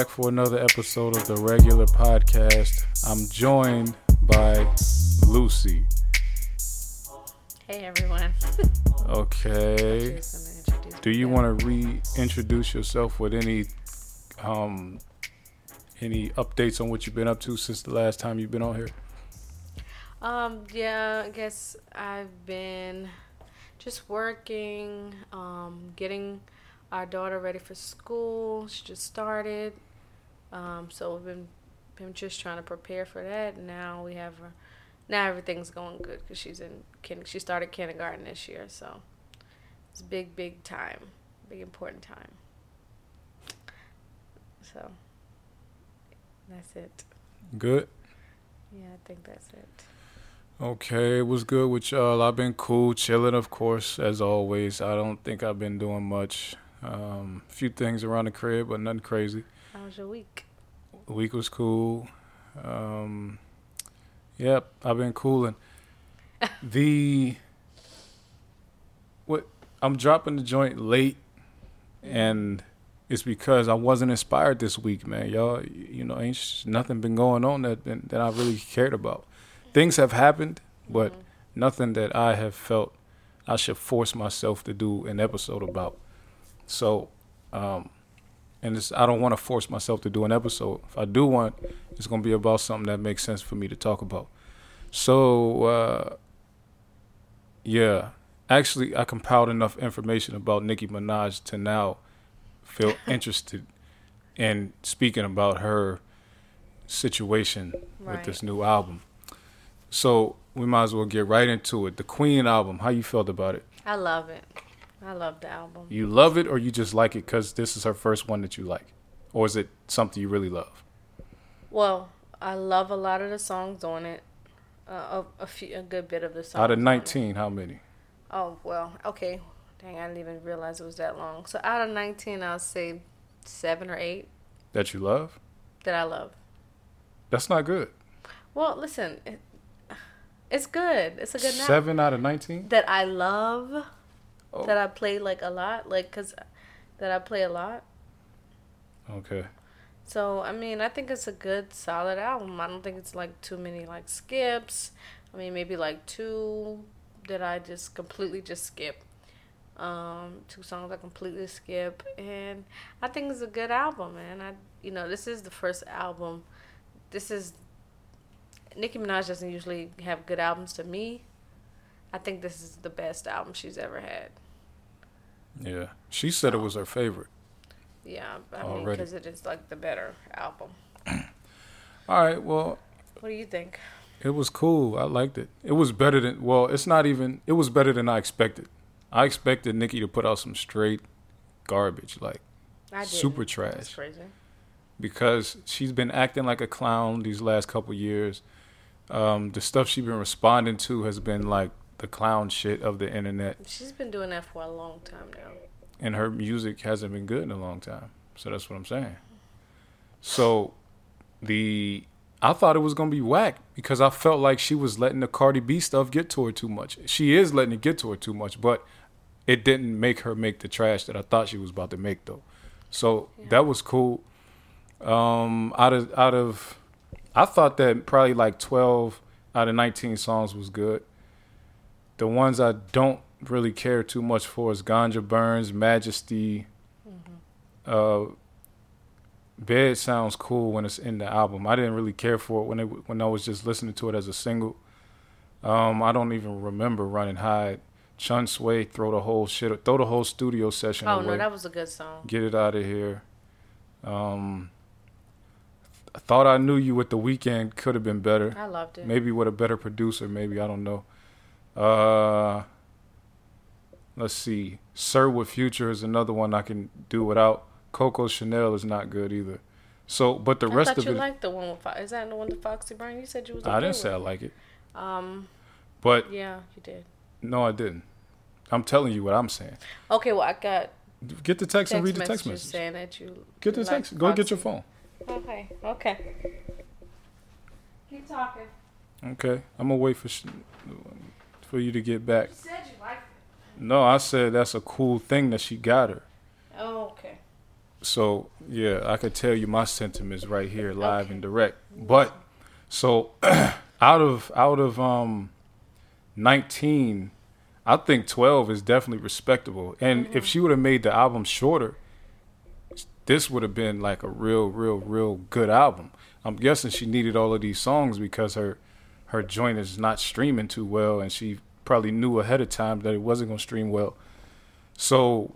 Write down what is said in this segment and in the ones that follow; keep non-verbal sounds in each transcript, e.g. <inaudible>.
All right, we back for another episode of the regular podcast. I'm joined by Lucy. Hey everyone. <laughs> Okay. Who's gonna introduce Do you want to reintroduce yourself with any um any updates on what you've been up to since the last time you've been on here? Um, yeah, I guess I've been just working, um, getting our daughter ready for school. She just started. Um, so we've been been just trying to prepare for that. Now we have her. Now everything's going good because she's in kin- she started kindergarten this year, so it's big, big time, big important time. So that's it. Good. Yeah, I think that's it. Okay, what's good with y'all? I've been cool, chilling, of course, as always. I don't think I've been doing much. Um, a few things around the crib, but nothing crazy. How was your week? The week was cool. Um, yep, I've been cooling. <laughs> the what I'm dropping the joint late, and it's because I wasn't inspired this week, man. Y'all, you know, ain't sh- nothing been going on that been, that I really cared about. Things have happened, but Mhm. nothing that I have felt I should force myself to do an episode about. So, um, and it's, I don't want to force myself to do an episode. If I do one, it's going to be about something that makes sense for me to talk about. So, uh, yeah, actually, I compiled enough information about Nicki Minaj to now feel <laughs> interested in speaking about her situation with this new album. So we might as well get right into it. The Queen album. How you felt about it? I love it. I love the album. You love it, or you just like it because this is her first one that you like, or is it something you really love? Well, I love a lot of the songs on it. Uh, a, a few, a good bit of the songs. Out of nineteen, how many? Oh well, okay. Dang, I didn't even realize it was that long. So out of nineteen, I'll say seven or eight That you love? that I love. That's not good. Well, listen, it, it's good. It's a good Seven out of nineteen. that I love. Oh. That I play like a lot, like cause that I play a lot. Okay. So I mean, I think it's a good, solid album. I don't think it's like too many like skips. I mean, maybe like two that I just completely just skip. Um, two songs I completely skip, and I think it's a good album, man. I you know this is the first album. This is Nicki Minaj doesn't usually have good albums to me. I think this is the best album she's ever had. Yeah. She said it was her favorite. Yeah, I mean, because it is like the better album. All right. Well, What do you think? it was cool. I liked it. It was better than. Well, it's not even. It was better than I expected. I expected Nicki to put out some straight garbage, like super That's trash. crazy. because she's been acting like a clown these last couple years. Um, the stuff she's been responding to has been like the clown shit of the internet, She's been doing that for a long time now. and her music hasn't been good in a long time. So that's what I'm saying. So the I thought it was gonna be whack because I felt like she was letting the Cardi B stuff get to her too much. She is letting it get to her too much, but it didn't make her make the trash that I thought she was about to make though. So Yeah. that was cool. Um, out of out of, I thought that probably like twelve out of nineteen songs was good. The ones I don't really care too much for is Ganja Burns, Majesty. Uh, Bed sounds cool when it's in the album. I didn't really care for it when it when I was just listening to it as a single. Um, I don't even remember Run and Hide. Chun Swae throw the whole shit, throw the whole studio session Oh away. no, that was a good song. Get it out of here. Um, I thought I knew you with the Weeknd could have been better. I loved it. Maybe with a better producer. Maybe I don't know. Uh, let's see. Sir with Future is another one I can do without. Coco Chanel is not good either. So, but the I rest thought of you it, liked the one with Fo- is that the one with Foxy Brown? You said you was. I didn't with say I like it, Um. but Yeah, you did. no, I didn't. I'm telling you what I'm saying. Okay, well I got Get the text, text and read the text messages message. saying that you Get the like text. Go get your phone. Okay. Okay. Keep talking. Okay, I'm gonna wait for sh- for you to get back. You said you liked it. No, I said that's a cool thing that she got her. Oh, okay. So yeah, I could tell you my sentiments right here, live okay. and direct. But so <clears throat> out of out of um, nineteen, I think twelve is definitely respectable. And mm-hmm. if she would have made the album shorter, this would have been like a real, real, real good album. I'm guessing she needed all of these songs because her her joint is not streaming too well, and she probably knew ahead of time that it wasn't going to stream well. So,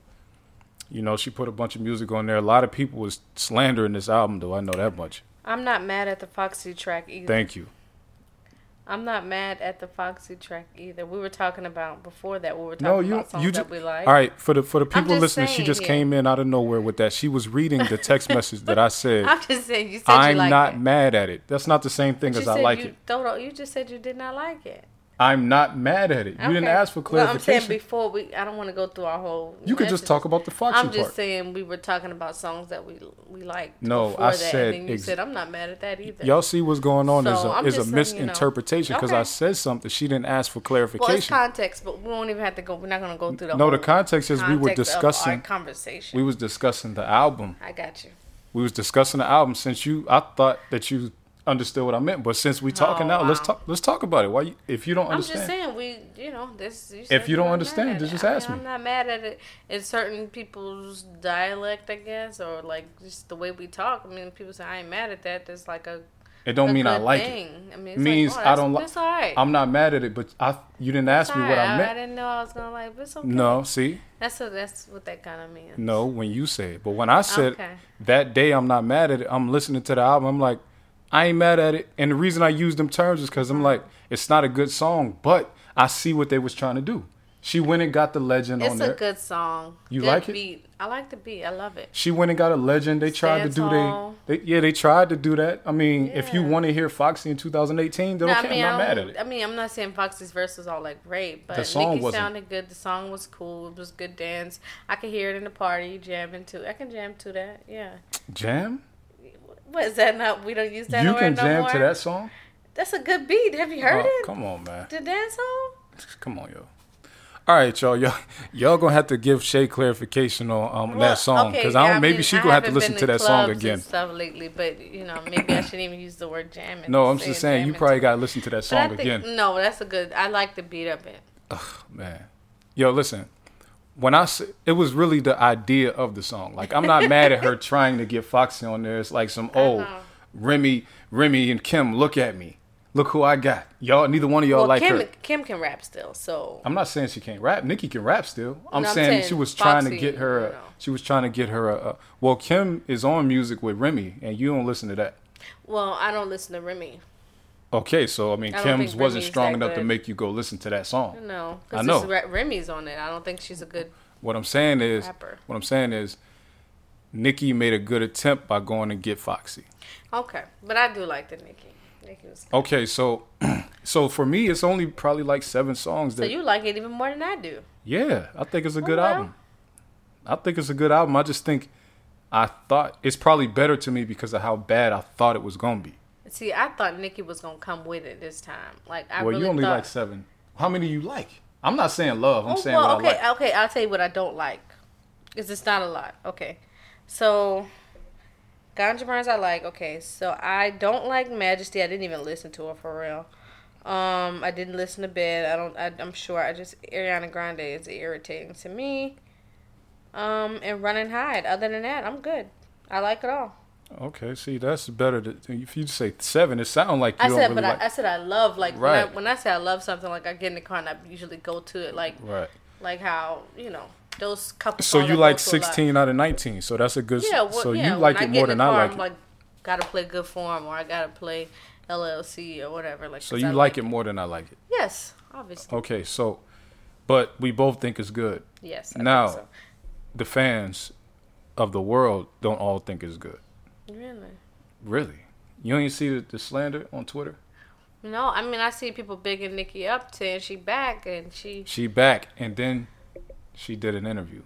you know, she put a bunch of music on there. A lot of people was slandering this album, though. I know that much. I'm not mad at the Foxy track either. Thank you. I'm not mad at the Foxy track either. We were talking about before that. We were talking no, you, about songs you that we like. All right, for the for the people listening, she just came in out of nowhere with that. She was reading the text <laughs> message that I said. I'm just saying. You said I'm you like not it. mad at it. That's not the same thing as I like you, it. Don't, you just said you did not like it. I'm not mad at it. You didn't ask for clarification. I'm saying before we, I don't want to go through our whole. You could just talk about the Foxy I'm just part. saying we were talking about songs that we we liked. No, I that, said. And then you ex- said I'm not mad at that either. Y'all see what's going on so is a, is a misinterpretation because you know. okay. I said something. She didn't ask for clarification. Well, it's context, but we won't even have to go. We're not going to go through the. Whole No, the context is context we were discussing conversation. We was discussing the album. I got you. We was discussing the album since you. I thought that you understood what I meant. But since we're talking now, wow. let's talk. Let's talk about it. Why? You, if you don't understand, I'm just saying we. You know this. You if you don't understand, just, just ask I mean, me. I'm not mad at it. It's certain people's dialect, I guess, or like just the way we talk. I mean, people say I ain't mad at that. That's like a. It don't mean I like thing. it. I mean, it means like, oh, I don't like. Right. I'm not mad at it, but I you didn't ask it's me what I meant. I didn't know I was gonna like. But it's okay. No, see. That's what that's what that kind of means. No, when you say it, but when I said okay. that day, I'm not mad at it. I'm listening to the album. I'm like, I ain't mad at it. And the reason I use them terms is because I'm like, it's not a good song, but I see what they was trying to do. She went and got the legend it's on there. It's a good song. You good like it? Beat. I like the beat. I love it. She went and got a legend. They tried Stand to do they, they, yeah they tried to do that. I mean, yeah. if you want to hear Foxy in 2018, then no, okay, I mean, I'm not mad at it. I mean, I'm not saying Foxy's verse was all like great, but the song sounded good. The song was cool. It was good dance. I could hear it in the party jamming to. I can jam to that. Yeah. Jam. What is that? Not we don't use that. You can no jam more? to that song. That's a good beat. Have you heard oh, it? Come on, man. The dance song. Come on, yo. All right, y'all, y'all, y'all gonna have to give Shay clarification on um, well, that song because okay, I don't. maybe mean, she gonna have to listen to that song again. stuff lately, but you know, maybe I shouldn't even use the word jamming. No, I'm just saying you probably gotta listen to that song think, again. No, that's a good. I like the beat of it. Ugh, man, yo, listen. When I it was really the idea of the song. Like I'm not mad at her trying to get Foxy on there. It's like some old Remy, Remy and Kim. Look at me. Look who I got. Y'all, neither one of y'all well, like Kim, her. Kim can rap still, so I'm not saying she can't rap. Nicki can rap still. I'm, no, I'm saying, saying, she was Foxy, trying to get her. A, she was trying to get her. A, a, well, Kim is on music with Remy, and you don't listen to that. Well, I don't listen to Remy. Okay, so I mean, I Kim's wasn't strong enough good. to make you go listen to that song. No, I know. Remy's on it. I don't think she's a good. What I'm saying is, rapper. what I'm saying is, Nicki made a good attempt by going and get Foxy. Okay, but I do like the Nicki. Nicki was good. Okay, so <clears throat> so for me, it's only probably like seven songs. That, so you like it even more than I do. Yeah, I think it's a Oh, good well. album. I think it's a good album. I just think I thought it's probably better to me because of how bad I thought it was gonna be. See, I thought Nicki was gonna come with it this time. Like I well, really you only thought. like seven. How many you like? I'm not saying love. I'm Oh, saying well, what okay, I like. okay. I'll tell you what I don't like, because it's not a lot. Okay, so Ganja Burns I like. Okay, so I don't like Majesty. I didn't even listen to her for real. Um, I didn't listen to Bed. I don't. I, I'm sure. I just Ariana Grande is irritating to me. Um, and Run and Hide. Other than that, I'm good. I like it all. Okay, see, that's better. To, if you say seven, it sounds like I said, really but like. I, I said I love like Right. when, I, when I say I love something, like I get in the car and I usually go to it, like right. like how you know those couple. So you like to a lot. 16 out of 19. So that's a good. Yeah, well, so yeah, you like it more than the I like I'm it. like, gotta play good form, or I gotta play LLC or whatever. Like, So you I like it more than I like it. Yes, obviously. Okay, so, but we both think it's good. Yes. I Now- think The fans of the world don't all think it's good. Really. Really? You ain't see the, the slander on Twitter? No, I mean I see people bigging Nicki up to, and she back and she. She back, and then she did an interview.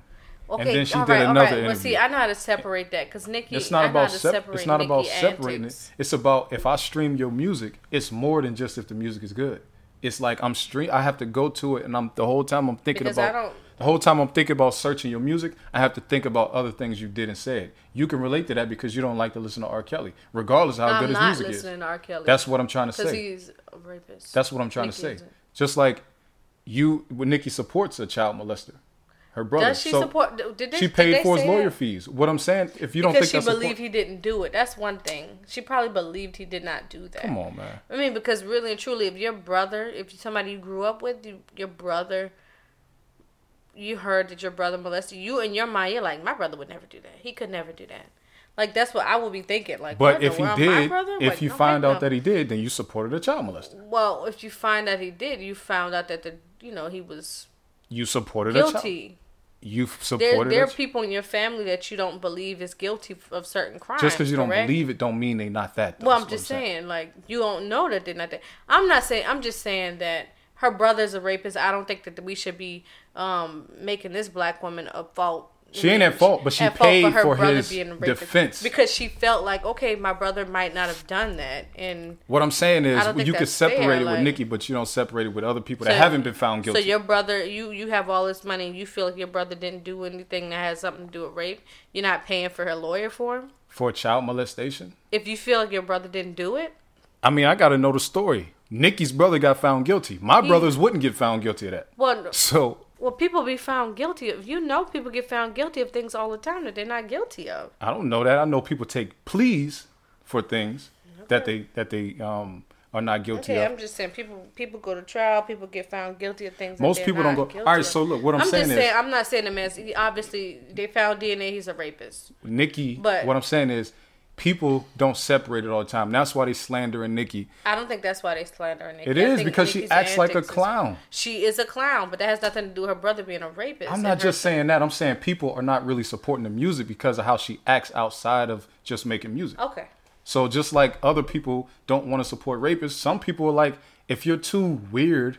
Okay, then she all did right, all another right. Well, interview. see, I know how to separate that because Nicki. It's not I about how sep- separate it's not about separating antics. it. It's about if I stream your music, it's more than just if the music is good. It's like I'm stream. I have to go to it, and I'm the whole time I'm thinking Because I about don't. The whole time I'm thinking about searching your music, I have to think about other things you did and said. You can relate to that because you don't like to listen to R. Kelly, regardless of how I'm good his not music is. listening to R. Kelly. That's what I'm trying to say. because he's a rapist. That's what I'm trying Nicki to say. isn't. Just like you, when Nicki supports a child molester, her brother. Does she So support? Did they, She paid they for his lawyer that? fees. What I'm saying, if you don't because think she believed he didn't do it. That's one thing. She probably believed he did not do that. come on, man. I mean, because really and truly, if your brother, if somebody you grew up with, you, your brother, you heard that your brother molested you, in your mind, you're like, my brother would never do that. He could never do that. Like that's what I would be thinking. Like, But if he did, if Like, you no, find out no. that he did, then you supported a child molester. well, if you find that he did, you found out that the you know he was You supported a child. guilty. You There, supported there a are people in your family that you don't believe is guilty of certain crimes. Just because you don't believe it, don't mean they not that. Though, Well, I'm just saying, like you don't know that they're not that. I'm not saying. I'm just saying that her brother's a rapist. I don't think that we should be um, making this black woman a fault. She ain't at fault, but she at fault paid for her brother his being defense. because she felt like, okay, my brother might not have done that, and What I'm saying is, I don't think you could that's fair, separate it like- with Nicki, but you don't separate it with other people that haven't been found guilty. so your brother, you you have all this money, and you feel like your brother didn't do anything that has something to do with rape. You're not paying for her lawyer for him. for child molestation. If you feel like your brother didn't do it, I mean, I got to know the story. Nicki's brother got found guilty. My brothers wouldn't get found guilty of that. well, So Well, people be found guilty of. You know, people get found guilty of things all the time that they're not guilty of. I don't know that. I know people take pleas for things that they that they um are not guilty Okay, of. I'm just saying people people go to trial. People get found guilty of things. Most people don't go. All right, so look, what I'm, I'm saying just is, saying. I'm not saying the man. Obviously, they found DNA. He's a rapist. Nicki. but- what I'm saying is, people don't separate it all the time. That's why they slandering Nicki. I don't think that's why they slander her. Nicki. It is because she acts like a antics is- clown. She is a clown, but that has nothing to do with her brother being a rapist. I'm not just saying that. I'm saying people are not really supporting the music because of how she acts outside of just making music. Okay. So just like other people don't want to support rapists, some people are like, if you're too weird,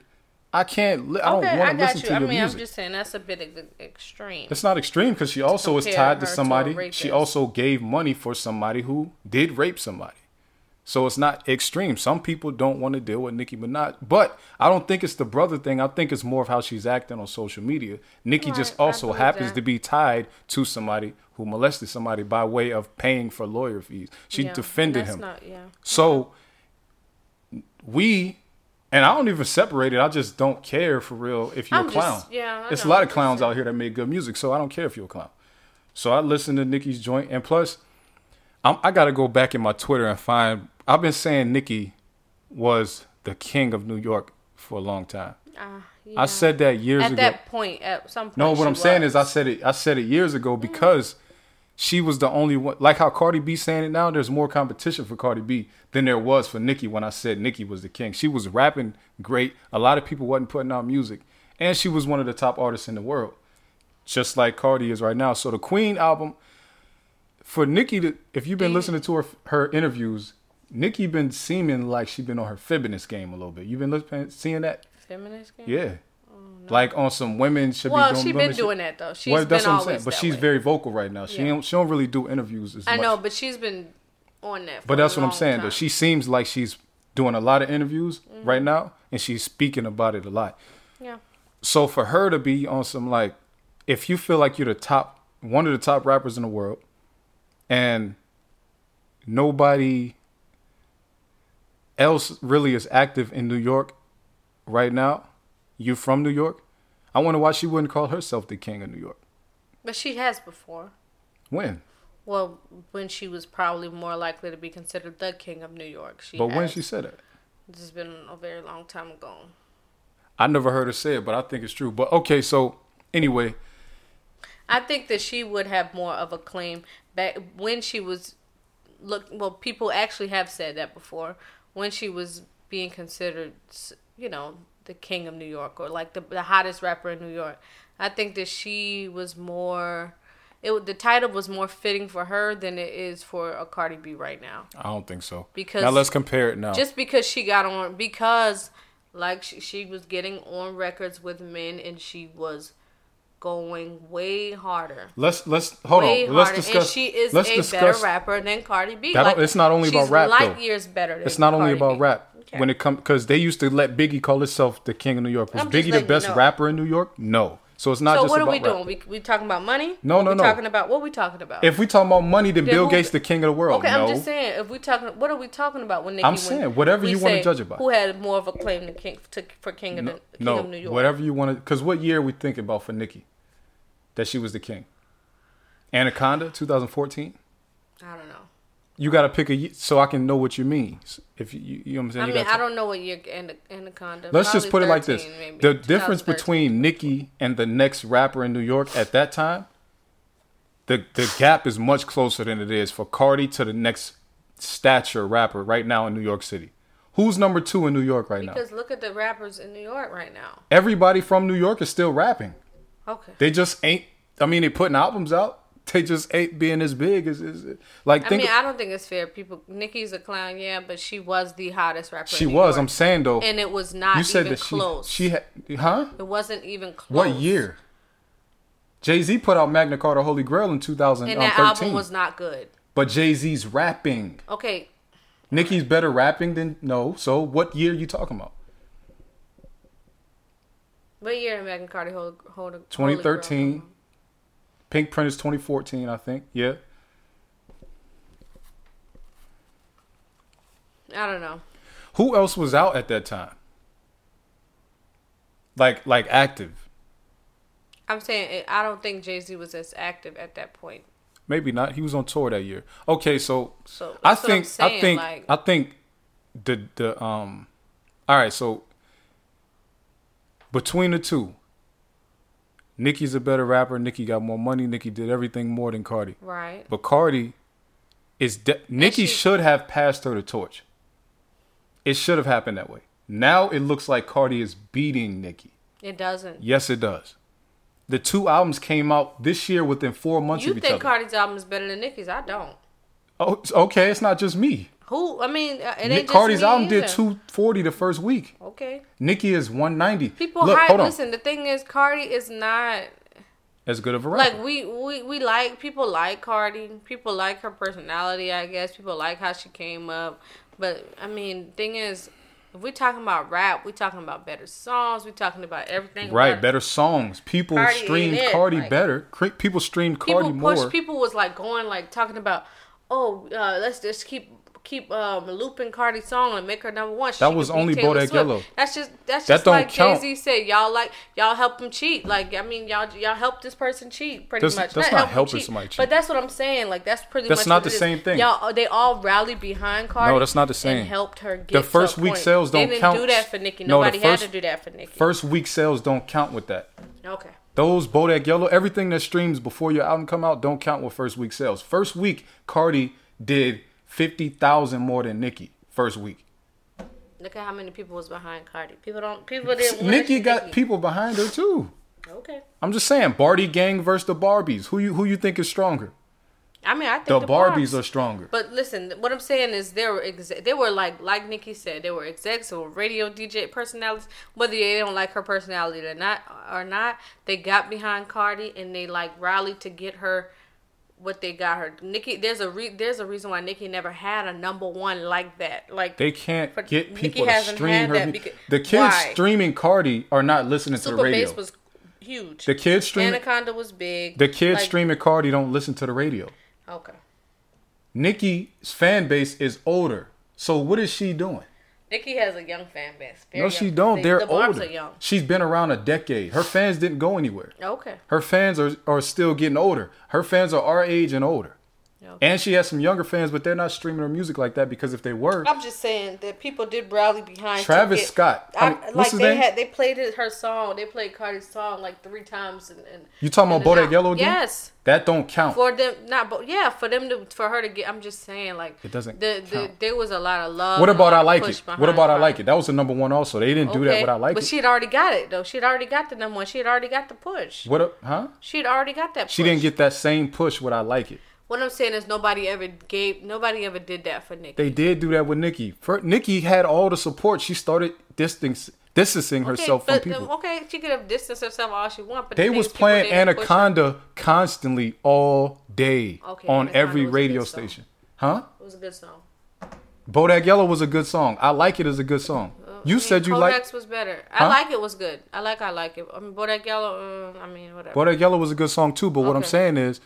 I can't. Li- I don't okay, want I to got listen you. to I your mean, music. I'm just saying that's a bit ex- extreme. It's not extreme because she also is tied to her to somebody. she also gave money for somebody who did rape somebody. So it's not extreme. Some people don't want to deal with Nicki Minaj, but I don't think it's the brother thing. I think it's more of how she's acting on social media. Nicki just Right, I also happens that. to be tied to somebody who molested somebody by way of paying for lawyer fees. She Yeah, defended that's him. Not, yeah. So we and I don't even separate it. I just don't care for real if you're I'm a clown. just- yeah, I It's a lot of clowns out here that make good music, so I don't care if you're a clown. So I listen to Nicki's joint, and plus, I'm, I got to go back in my Twitter and find. I've been saying Nicki was the king of New York for a long time. Uh, I said that years at ago. At that point, at some point. No, what I'm saying is I said it I said it years ago because she was the only one like how Cardi B saying it now, there's more competition for Cardi B than there was for Nicki when I said Nicki was the king. She was rapping great. A lot of people wasn't putting out music. And she was one of the top artists in the world. Just like Cardi is right now. So the Queen album for Nicki to if you've been listening to her her interviews, Nicki been seeming like she been on her feminist game a little bit. You've been listening seeing that? feminist game. Yeah. Like on some women should Well, be doing she's women been doing that though. She's well, been what I'm saying. But she's way. very vocal right now. She Yeah. don't she don't really do interviews as I much. know, but she's been on that. For but that's what I'm saying though. She seems like she's doing a lot of interviews Mm-hmm. right now, and she's speaking about it a lot. Yeah. So for her to be on some like, if you feel like you're the top, one of the top rappers in the world, and nobody else really is active in New York right now, you from New York. I wonder why she wouldn't call herself the king of New York. But she has before. When? Well, when she was probably more likely to be considered the king of New York. She But when she said it? This has been a very long time ago. I never heard her say it, but I think it's true. But okay, so anyway, I think that she would have more of a claim back when she was look. Well, people actually have said that before when she was being considered, you know, the king of New York or like the the hottest rapper in New York. I think that she was more. It the title was more fitting for her than it is for a Cardi B right now. I don't think so. Because- now let's compare it now. Just because she got on because like she, she was getting on records with men and she was going way harder. let's let's hold way on. Let's harder, discuss. and she is let's a discuss. better rapper than Cardi B. Don't- it's not only about rap, light though. years better. Than It's not only about B. rap. Okay. When it comes, because they used to let Biggie call himself the king of New York. Was I'm Biggie the letting you best know. rapper in New York? No. So it's not so just what are we doing? We we talking about money? No, What no, we no. Talking about what we talking about? If we talking about money, then Then Bill who- Gates the king of the world. okay, no. I'm just saying. If we talking, what are we talking about when Nicki? I'm saying, whatever you wanna judge it by. Who had more of a claim to king to, for king of no, the king no, of New York? whatever you want to. Because what year are we thinking about for Nicki? That she was the king. Anaconda, 2014. I don't know. You got to pick a so I can know what you mean. If you, you, you know what I'm saying. I You mean, I don't know what year Ana- Anaconda. Let's just put it like this: maybe. the difference between Nicki and the next rapper in New York at that time, the the gap is much closer than it is for Cardi to the next stature rapper right now in New York City. Who's number two in New York right now? Because look at the rappers in New York right now. Everybody from New York is still rapping. Okay. They just ain't. I mean, they putting albums out. They just ain't being as big as, as like. I mean, I don't think it's fair. People, Nicki's a clown, yeah, but she was the hottest rapper. she was. York. I'm saying though. and it was not you said even that she close. she had huh? it wasn't even close. What year? Jay Z put out Magna Carta Holy Grail in 2013. And um, that album was not good. but Jay Z's rapping. Okay, Nicki's better rapping than no. So what year are you talking about? What year did Magna Carta hold hold? a- 2013. Pink Print is 2014, I think. Yeah. I don't know. Who else was out at that time? Like like active. I'm saying I don't think Jay Z was as active at that point. Maybe not. He was on tour that year. Okay, so So I that's what I'm think I saying, think like- I think the the um all right, so between the two, Nicki's a better rapper. Nicki got more money. Nicki did everything more than Cardi. Right. But Cardi is de- Nicki she- should have passed her the torch. It should have happened that way. Now it looks like Cardi is beating Nicki. It doesn't. Yes, it does. The two albums came out this year within four months You of each think. Cardi's album is better than Nicki's? I don't. oh, okay, it's not just me. Who? I mean, uh, it ain't Nick just Cardi's me album either. did 240 the first week. Okay. Nicki is 190. People Look, hype. on. Listen, the thing is, Cardi is not As good of a rapper. like we, we we like people like Cardi. People like her personality. I guess people like how she came up. But I mean, thing is, if we're talking about rap, we're talking about better songs. We're talking about everything. right, about- better songs. People Cardi streamed it, Cardi like- better. People streamed People Cardi more. People was like going like talking about, oh, uh, let's just keep keep um, looping Cardi's song and make her number one. That could was only Bodak Yellow. That's just that's That just don't like Jay. Z said. Y'all like y'all help him cheat. Like I mean, y'all y'all help this person cheat pretty That's- much. that's not him helping somebody cheat. But that's what I'm saying. Like that's pretty. That's much not the same thing. Y'all they all rallied behind Cardi. No, that's not the same. And helped her get The first week point. sales don't They didn't count. do that for Nicki. No, Nobody first- had to do that for Nicki. First week sales don't count with that. okay. Those Bodak Yellow, everything that streams before your album come out don't count with first week sales. First week, Cardi did 50,000 more than Nicki first week. Look at how many people was behind Cardi. People don't. People didn't. <laughs> Nicki got Nicki. people behind her too. Okay. I'm just saying, Bardi Gang versus the Barbies. Who you who you think is stronger? I mean, I think The, the, Barbies Barbs- are stronger. But listen, what I'm saying is they were ex- they were like like Nicki said they were execs or radio DJ personalities. Whether they don't like her personality or not or not, they got behind Cardi and they like rallied to get her what they got her. Nicki, there's a re- there's a reason why Nicki never had a number one like that. Like They can't But get people to hasn't stream her. that because- the kids Why? streaming Cardi are not listening to the radio. Bass was huge. the kids streaming Anaconda was big. the kids Like- streaming Cardi don't listen to the radio. Okay. Nicki's fan base is older. So what is she doing? Nicki has a young fan base. No, she don't. They- They're the older. are young. She's been around a decade. Her fans didn't go anywhere. Okay. Her fans are, are still getting older. Her fans are our age and older. Okay. And she has some younger fans, but they're not streaming her music like that because if they were, I'm just saying that people did rally behind Travis Scott. I I, mean, like what's his they name? had, they played her song. They played Cardi's song like three times. And, and you talking about and Bodak Yellow again? Yes, That don't count. for them, not but yeah, for them to for her to get. I'm just saying like It doesn't The, the, there was a lot of love. what about I Like It? What about I Like It? That was the number one also. They didn't do that Okay, with I Like It. but It. she had already got it though. She had already got the number one. She had already got the push. what up, huh? She had already got that. Push. She didn't get that same push with I Like It. What I'm saying is nobody ever gave. Nobody ever did that for Nicki. They did do that with Nicki. For, Nicki had all the support. She started distance, distancing herself okay, from people. um, okay, she could have distanced herself all she want, but They the was thing is, people playing didn't push her. Anaconda constantly all day Okay, on Anaconda every radio station. Huh? It was a good song. Bodak Yellow was a good song. I Like It is a good song. Uh, You I said you Kodak's like- was better. Huh? I like it was good. I like I like it. I mean, Bodak Yellow. Uh, I mean, whatever. Bodak Yellow was a good song too, but what I'm saying is,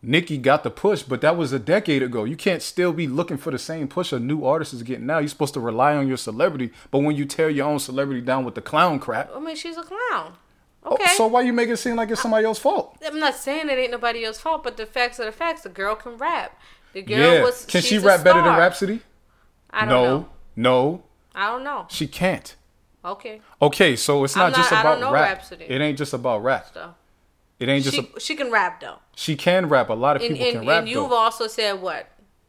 Nicki got the push, but that was a decade ago. You can't still be looking for the same push a new artist is getting now. You're supposed to rely on your celebrity, but when you tear your own celebrity down with the clown crap, I mean, she's a clown. oh, Okay. so why you make it seem like it's somebody else's fault? I'm not saying it ain't nobody else's fault, but the facts are the facts. The girl can rap. The girl yeah, was. can she rap better than. Rapsody? I don't no, know. no, I don't know. she can't. Okay. Okay, so it's not, just not- I about rap. Rapsody. It ain't just about rap. So It ain't just. she a, she can rap though. she can rap. A lot of And people and, can rap and you've though. also said what?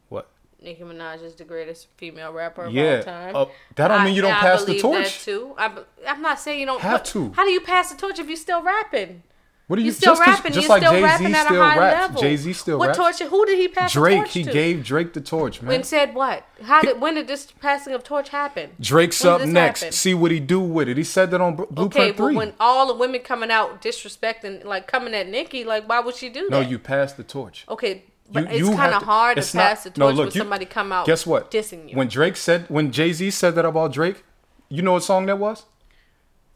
What? Nicki Minaj is the greatest female rapper of Yeah, all time. uh, that don't mean you don't I pass the torch. Too. I I'm not saying you don't Have to. How do you pass the torch if you're still rapping? What do you You still just rapping. Just you're like still Jay rapping Z at a still high raps. level. Jay Z still what raps. torch? Who did he pass the Drake, he to? gave Drake the torch, man. And said what? How did? When did this passing of torch happen? Drake's When up next. happen? See what he do with it. He said that on Okay, Blueprint but Three. when all the women coming out disrespecting, like coming at Nicki, like why would she do that? no, you passed the torch. Okay, but You- it's kind of hard to it's not- pass the no, torch look, when you- somebody come out. Guess what? Dissing you. When Drake said, when Jay Z said that about Drake, you know what song that was?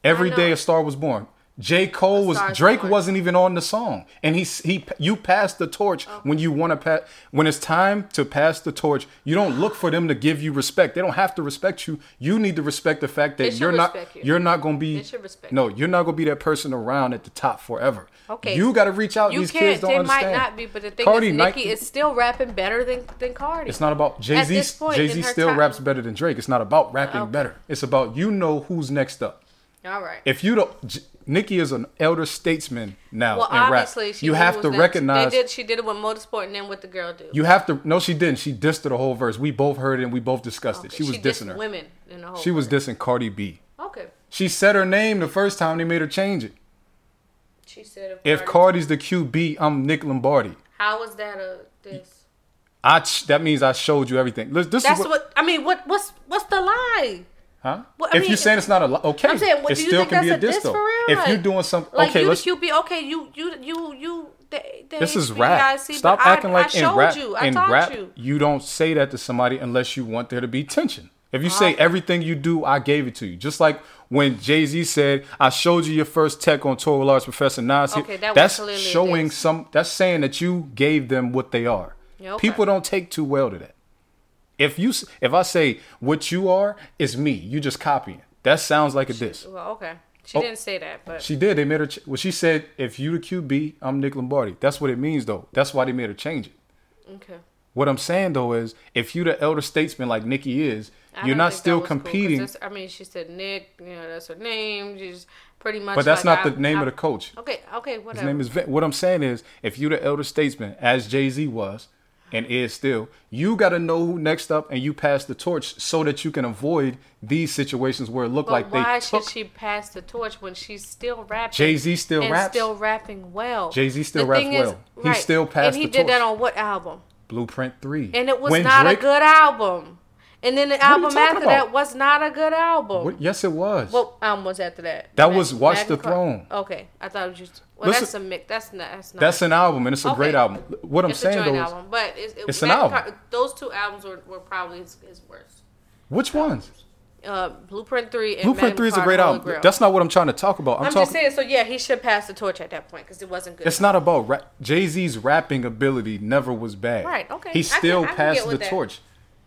Every day a star was born. J Cole was Drake Born. wasn't even on the song, and he he you pass the torch when you want to pass. When it's time to pass the torch, you don't look for them to give you respect. They don't have to respect you. You need to respect the fact that you're not you. you're not gonna be no you're not gonna be that person around at the top forever. Okay. you got to reach out. you These can't. kids don't They understand. might not be, but the thing Cardi, is, Nicki is still rapping better than than Cardi. It's not about Jay Z. Jay Z still time. raps better than Drake. It's not about rapping Okay. better. It's about you know who's next up. All right. If you don't, J- Nicki is an elder statesman now well, in rap. obviously, she You have to recognize. They did. She did it with motorsport, and then what the girl do? You have to. No, she didn't. She dissed her the whole verse. We both heard it and we both discussed it. She was dissed dissing her. Women in the whole. She was dissing Cardi B. Okay. She said her name the first time they made her change it. She said If Cardi- Cardi's the QB, I'm Nick Lombardi. How was that a this? I ch- that means I showed you everything. Listen, This That's is what, I mean. What what's what's the lie? Huh? Well, I if mean, you're saying it's not a okay, I'm saying, what, it you still think can be a a diss though. for real? If Like- you're doing something, Like okay, you, let's you be okay. You you you you. This is rap. Stop I- acting I like in rap. You. I in rap, you. don't say that to somebody unless you want there to be tension. If you say uh, everything you do, I gave it to you. Just like when Jay Z said, "I showed you your first tech on tour with Large Professor Nas." Okay, that was that's showing some. That's saying that you gave them what they are. Yeah, okay. People don't take too well to that. If you, if I say what you are is me, you just copying. That sounds like a diss. Well, okay. She Oh. didn't say that, but She did. They made her. Ch- well, she said, "If you the QB, I'm Nick Lombardi." That's what it means, though. That's why they made her change it. okay. What I'm saying though is, if you the elder statesman like Nicki is, I you're think still competing. that's- I mean, she said Nick. You know, that's her name. She's pretty much. but that's like, not the name I- of the coach. Okay. Okay. Whatever. His name is. Vin- What I'm saying is, if you the elder statesman, as Jay Z was, and is still, you got to know who next up, and you pass the torch so that you can avoid these situations where it look But like why they Why should took. she pass the torch when she's still rapping? Jay-Z still and raps? Still rapping well. Jay-Z still The raps thing is- well. He still passed And he did that on what album? Blueprint three, And it was When not Drake- a good album. And then the you album after about? that was not a good album. What- yes, it was. What album was after that? That was Watch the Throne. Okay, I thought it was just. Well, Listen- that's a mix. That's not. That's not. That's an album, and it's a Okay. great album. What I'm it's saying a joint though, album, but it's, it, It's an album. Those two albums were, were probably his, his worst. which ones? Uh, Blueprint Three and Blueprint Magna Three is a great Holy album. Grail. That's not what I'm trying to talk about. I'm, I'm talking. just saying. So yeah, he should pass the torch at that point because it wasn't good. It's not about rap. Jay Z's rapping ability never was bad. Right, okay. He still can passed the torch. that.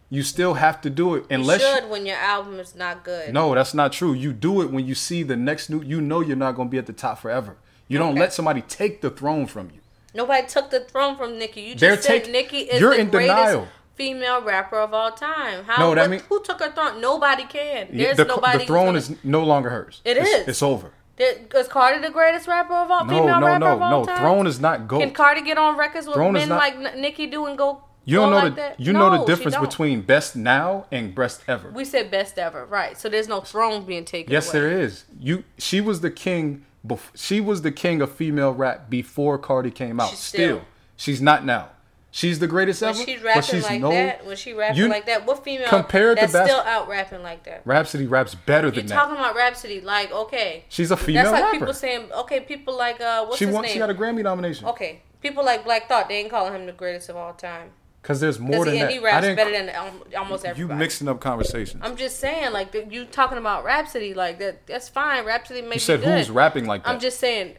You still have to do it You unless. should when your album is not good. no, that's not true. You do it when you see the next new. You know you're not going to be at the top forever. You don't let somebody take the throne from you. Nobody took the throne from Nicki. You just They're said take- Nicki is you're the in greatest denial. female rapper of all time. How? No, that what- mean- who took her throne? Nobody can. There's the, nobody. the throne who's is no longer hers. It it's, is. It's over. Is Cardi the greatest rapper of all No, female no, rapper no, of all no. time? Throne is not gold. Can Cardi get on records with Throne men not- like Nicki do and go? You don't know like the that? you know the difference between best now and best ever. We said best ever, right? So there's no throne being taken. Yes, away. there is. You, she was the king. Bef- she was the king of female rap before Cardi came out. She's still. still. she's not now. She's the greatest When ever. she's but rapping she's like no. that, when she rapping you- like that, what female compared to that's bas- still out rapping like that? Rapsody raps better You're than that. talking about Rapsody, like okay, She's a female that's like rapper. people saying okay, people like uh, what's she his won. name? She got a Grammy nomination. Okay, people like Black Thought, they ain't calling him the greatest of all time. Because there's more than he, that. he I raps better than almost you mixing up conversations. I'm just saying, like the, you talking about Rapsody, like that. That's fine. Rapsody makes you said good. who's rapping like that? I'm just saying,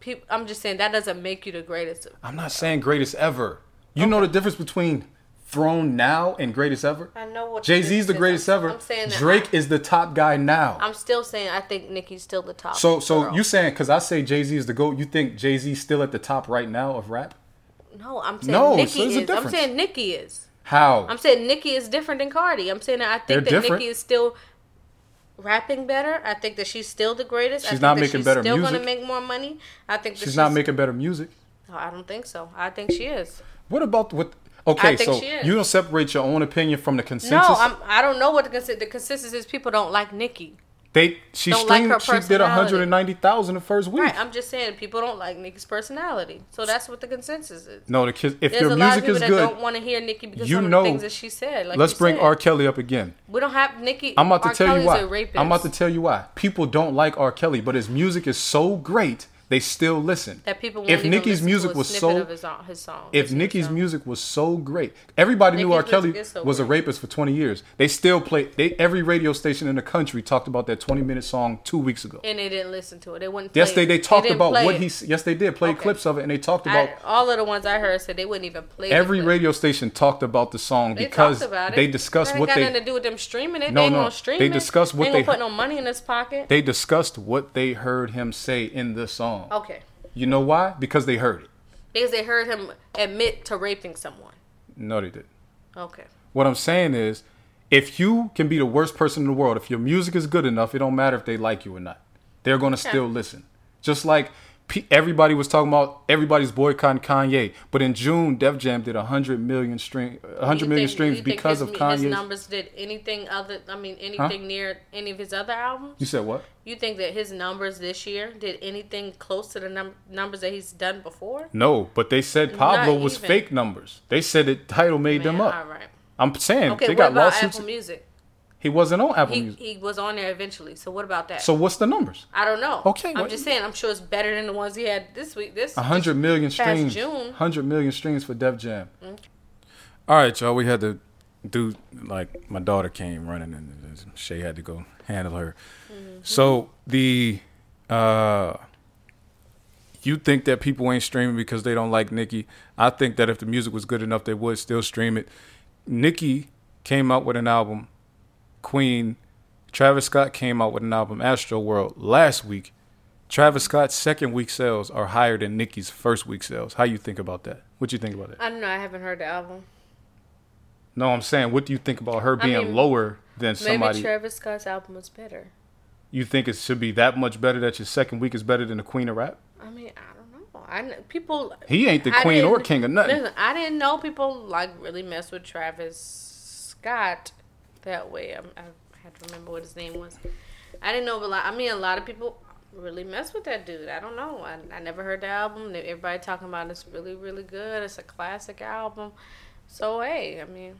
peop, I'm just saying that doesn't make you the greatest. I'm not saying greatest ever. You know the difference between throne now and greatest ever? I know what Jay Z's the greatest I'm, ever. I'm saying that Drake I, is the top guy now. I'm still saying I think Nicki's still the top. so so girl. you saying because I say Jay Z is the GOAT, you think Jay Z still at the top right now of rap? No, I'm saying No, Nicki so is. I'm saying Nicki is. How? I'm saying Nicki is different than Cardi. I'm saying that I think They're that different. Nicki is still rapping better. I think that she's still the greatest. She's not making she's better still music. gonna make more money. I think that she's not making better music. No, I don't think so. I think she is. What about what? Okay, so you don't separate your own opinion from the consensus. No, I'm. I don't know what the consensus. The consensus is people don't like Nicki. They she Don't like she did personality. 190,000 the first week. Right. I'm just saying people don't like Nicki's personality. So that's what the consensus is. no, the kids. If There's your a lot of music people is that good, don't want to hear Nicki because you know- the things that she said. Like let's bring said. R. Kelly up again. We don't have Nicki. I'm about to R. tell Kelly's you why. I'm about to tell you why. People don't like R. Kelly, but his music is so great, they still listen. that people. If Nicki's music was so his, uh, his song. if Nicki's song. music was so great, everybody knew R. Kelly so was a rapist for 20 years. They still play. They every radio station in the country talked about that 20 minute song two weeks ago. and they didn't listen to it. They wouldn't. Yes, they they talked didn't about what it. he. Yes, they did play Okay. clips of it, and they talked about I, all of the ones I heard said they wouldn't even play. every radio station talked about the song They because talked about it. they discussed what got they nothing to do with them streaming it. No, they no. gonna stream They discussed what they they- put no money in his pocket. they discussed what they heard him say in the song. Okay, You know why? Because they heard it. because they heard him admit to raping someone. No, they didn't. Okay, What I'm saying is, if you can be the worst person in the world, if your music is good enough, it don't matter if they like you or not. They're gonna still listen. Just like everybody was talking about, everybody's boycotting Kanye, but in June, Def Jam did 100 million stream, 100 You think- streams because his, of His numbers did anything other? I mean, anything near any of his other albums? You said what? You think that his numbers this year did anything close to the num- numbers that he's done before? No, but they said Pablo Not was even. fake numbers. They said it title made them up. All right. I'm saying Okay. they what got about lawsuits. Apple Music? He wasn't on Apple He Music. he was on there eventually. So what about that? So what's the numbers? I don't know. Okay, I'm what- just saying. I'm sure it's better than the ones he had this week. This A hundred million past streams. June. Hundred million streams for Def Jam. All right, y'all. We had to do like my daughter came running and Shay had to go handle her. So the uh you think that people ain't streaming because they don't like Nicki. I think that if the music was good enough, they would still stream it. Nicki came out with an album. Queen, Travis Scott came out with an album, Astro World, last week. Travis Scott's second week sales are higher than Nicki's first week sales. How you think about that? What you think about that? I don't know. I haven't heard the album. No, I'm saying, what do you think about her I being mean, lower than Maybe somebody? Travis Scott's album was better. you think it should be that much better that your second week is better than the Queen of Rap? I mean, I don't know. I people. He ain't the I queen or king of nothing. Listen, I didn't know people like really mess with Travis Scott that way. I'm, I had to remember what his name was. I didn't know, but like, I mean, a lot of people really mess with that dude. I don't know. I, I never heard the album. Everybody talking about it's really, really good. It's a classic album. So hey, I mean,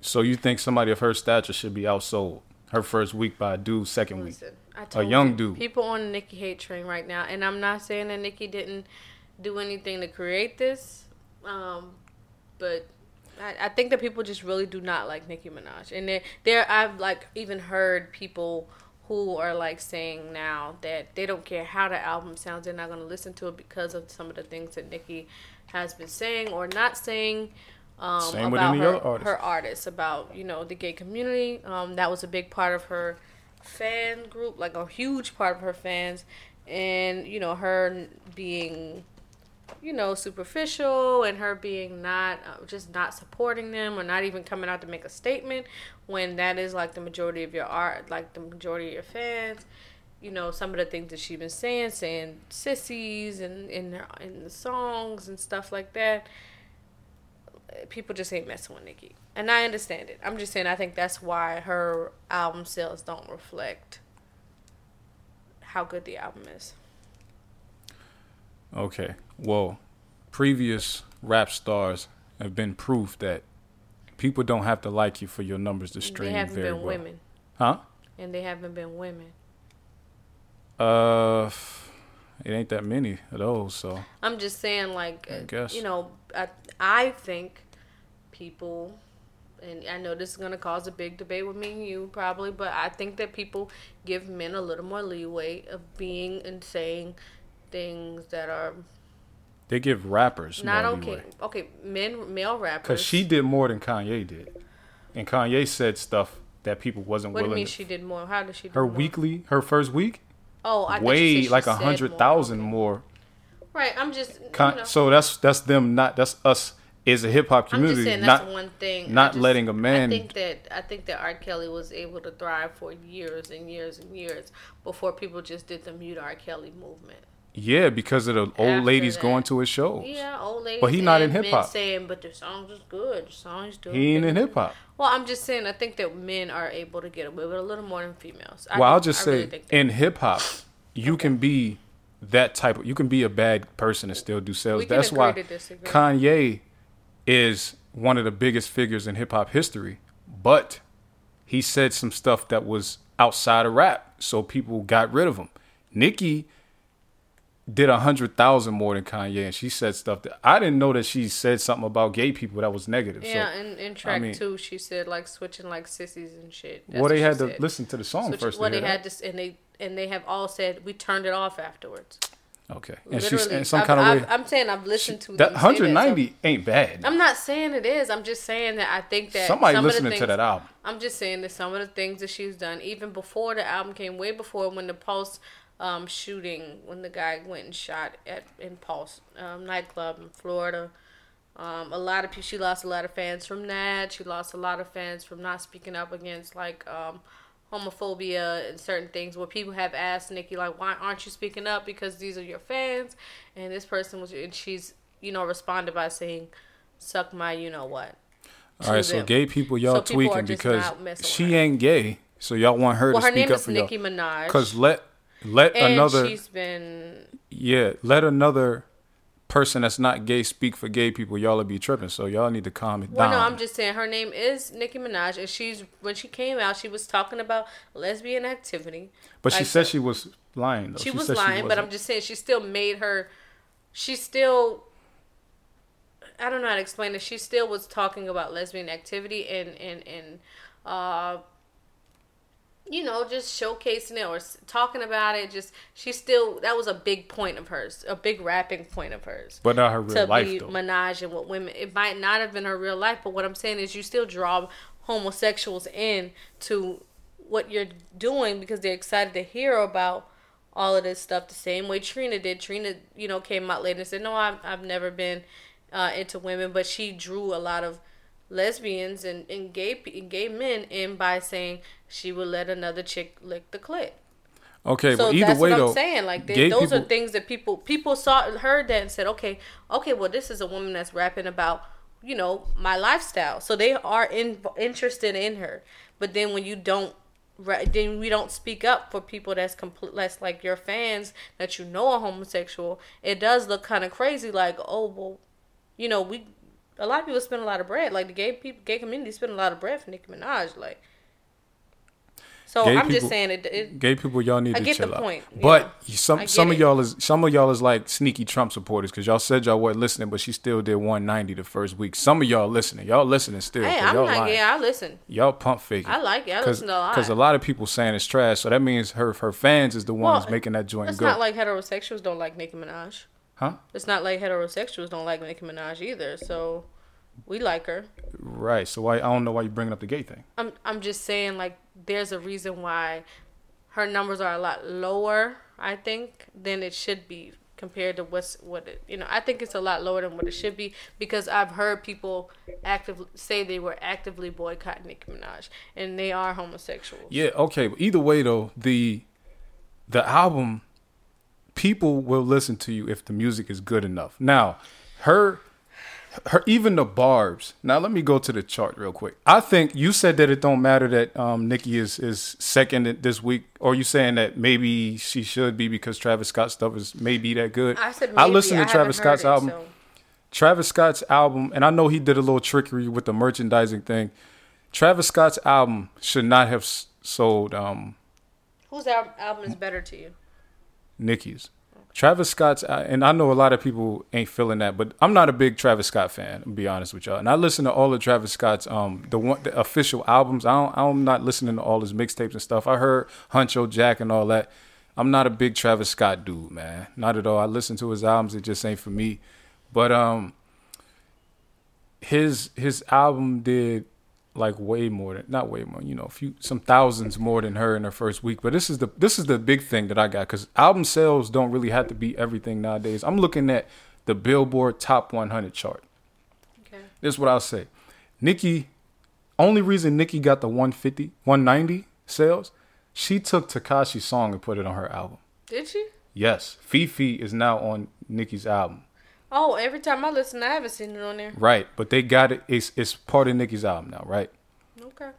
So you think somebody of her stature should be outsold her first week by a dude second week? listen, I told young you, dude. People on the Nicki hate train right now, and I'm not saying that Nicki didn't do anything to create this, um, but I, I think that people just really do not like Nicki Minaj, and there, there I've like even heard people who are like saying now that they don't care how the album sounds, they're not going to listen to it because of some of the things that Nicki has been saying or not saying. Um, about her, other artist. her artists about you know the gay community. Um, that was a big part of her fan group, like a huge part of her fans, and you know her being, you know, superficial and her being not uh, just not supporting them or not even coming out to make a statement when that is like the majority of your art, like the majority of your fans. You know some of the things that she's been saying, saying sissies and in in the songs and stuff like that people just ain't messing with Nicki. And I understand it. I'm just saying I think that's why her album sales don't reflect how good the album is. Okay. Well, previous rap stars have been proof that people don't have to like you for your numbers to stream they haven't very been well. women. Huh? And they haven't been women. Uh, it ain't that many of those. So I'm just saying like I guess. you know, I I think people and I know this is gonna cause a big debate with me and you probably, but I think that people give men a little more leeway of being and saying things that are They give rappers not okay. leeway. Okay, men, male rappers. Because she did more than Kanye did, and Kanye said stuff that people wasn't What do you willing. mean to- she did more? How did she do her more? weekly, her first week, Oh, I way like a hundred more. more. Right. I'm just. Con- you know, So that's that's them. Not that's us as a hip hop I'm community. just saying that's not one thing. Not just- letting a man- I think that I think that R. Kelly was able to thrive for years and years and years before people just did the mute R. Kelly movement. Yeah, because of the old After ladies that. going to his shows. Yeah, old ladies. But he not in hip-hop. Saying, but the songs is good. The songs do. He ain't in hip hop. Well, I'm just saying. I think that men are able to get away with a little more than females. I Well, I'll just I say that. in hip hop, you can be that type of. You can be a bad person and still do sales. That's why. Kanye is one of the biggest figures in hip hop history, but he said some stuff that was outside of rap, so people got rid of him. Nicki did a hundred thousand more than Kanye, and she said stuff that I didn't know that she said something about gay people that was negative. Yeah, so in, in track mean- two, she said like switching like sissies and shit. That's well, they had to said. listen to the song Switch- first. to Well, they had that. this, and they and they have all said we turned it off afterwards. Okay, and she's Literally, in some I've- kind of I've- way. I'm saying I've listened to that them say 190 so- ain't bad. I'm not saying it is. I'm just saying that I think that Somebody some of the listening to that album. I'm just saying that some of the things that she's done, even before the album came, way before when the Pulse um, shooting, when the guy went and shot at in Pulse um, nightclub in Florida. Um, a lot of people, she lost a lot of fans from that. She lost a lot of fans from not speaking up against like um, homophobia and certain things. Where people have asked Nicki like, "Why aren't you speaking up?" Because these are your fans, and this person was, and she's you know responded by saying, "Suck my, you know what." All right, to so gay people, y'all So tweaking just because not messing with she ain't gay, so y'all want her Well, to her speak up for y'all. Nicki Minaj. Because let let and another she's been yeah let another person that's not gay speak for gay people. Y'all will be tripping, so y'all need to calm it Well, down. no, I'm just saying her name is Nicki Minaj, and she's when she came out, she was talking about lesbian activity. but she said she was lying though. She, was said lying, but I'm just saying she still made her. She still. I don't know how to explain it. She still was talking about lesbian activity and and and, uh, you know, just showcasing it or talking about it. Just she still that was a big point of hers, a big rapping point of hers. but not her real to life be though. Minaj and what women. It might not have been her real life, but what I'm saying is you still draw homosexuals in to what you're doing because they're excited to hear about all of this stuff the same way Trina did. Trina, you know, came out later and said, "No, I've I've never been uh, into women," but she drew a lot of lesbians and, and gay and gay men in by saying she would let another chick lick the clit. okay, So but either that's way what though, I'm saying. Like they, those are things that people people saw heard that and said, okay, okay, well this is a woman that's rapping about you know my lifestyle. So they are in, interested in her. But then when you don't, then we don't speak up for people that's complete, that's like your fans that you know are homosexual. It does look kind of crazy. Like oh well, you know we. A lot of people spend a lot of bread. Like the gay people, gay community spend a lot of bread for Nicki Minaj. Like, so Gay I'm just saying it. it Gay people, y'all need I to get the chill out. point, But yeah. some some get of y'all is some of y'all is like sneaky Trump supporters because y'all said y'all weren't listening, but she still did 190 the first week. Some of y'all listening, y'all listening still. Hey, I'm y'all not lying. gay. I listen. Y'all pump faking. I like it. I listen to a lot. Because a lot of people saying it's trash, so that means her her fans is the ones Well, making that joint It's good, not like heterosexuals don't like Nicki Minaj. Huh? It's not like heterosexuals don't like Nicki Minaj either. So we like her. Right. So why I don't know why you're bringing up the gay thing. I'm I'm just saying like there's a reason why her numbers are a lot lower. I think than it should be compared to what's what it you know I think it's a lot lower than what it should be because I've heard people actively say they were actively boycotting Nicki Minaj and they are homosexuals. Yeah. Okay. But either way, though, the the album, people will listen to you if the music is good enough. Now, her. Her even the barbs. Now let me go to the chart real quick. I think you said that it don't matter that um, Nicki is is second this week, or you saying that maybe she should be because Travis Scott stuff is maybe that good. I said maybe. I listened to I Travis Scott's it, album. so- Travis Scott's album, and I know he did a little trickery with the merchandising thing. Travis Scott's album should not have sold um, Whose al- album is better to you? Nicki's. Travis Scott's, and I know a lot of people ain't feeling that, but I'm not a big Travis Scott fan. Be honest with y'all, and I listen to all of Travis Scott's um the one the official albums. I don't, I'm not listening to all his mixtapes and stuff. I heard Huncho Jack and all that. I'm not a big Travis Scott dude, man. Not at all. I listen to his albums. It just ain't for me. But um, his his album did like way more than not way more, you know, a few some thousands more than her in her first week. But this is the this is the big thing that I got because album sales don't really have to be everything nowadays. I'm looking at the Billboard Top 100 chart. Okay. This is what I'll say. Nicki, only reason Nicki got the 150, 190 sales, she took Tekashi's song and put it on her album. Did she? Yes, FEFE is now on Nicki's album. Oh, every time I listen, I haven't seen it on there. Right, but they got it. It's it's part of Nicki's album now, right? Okay.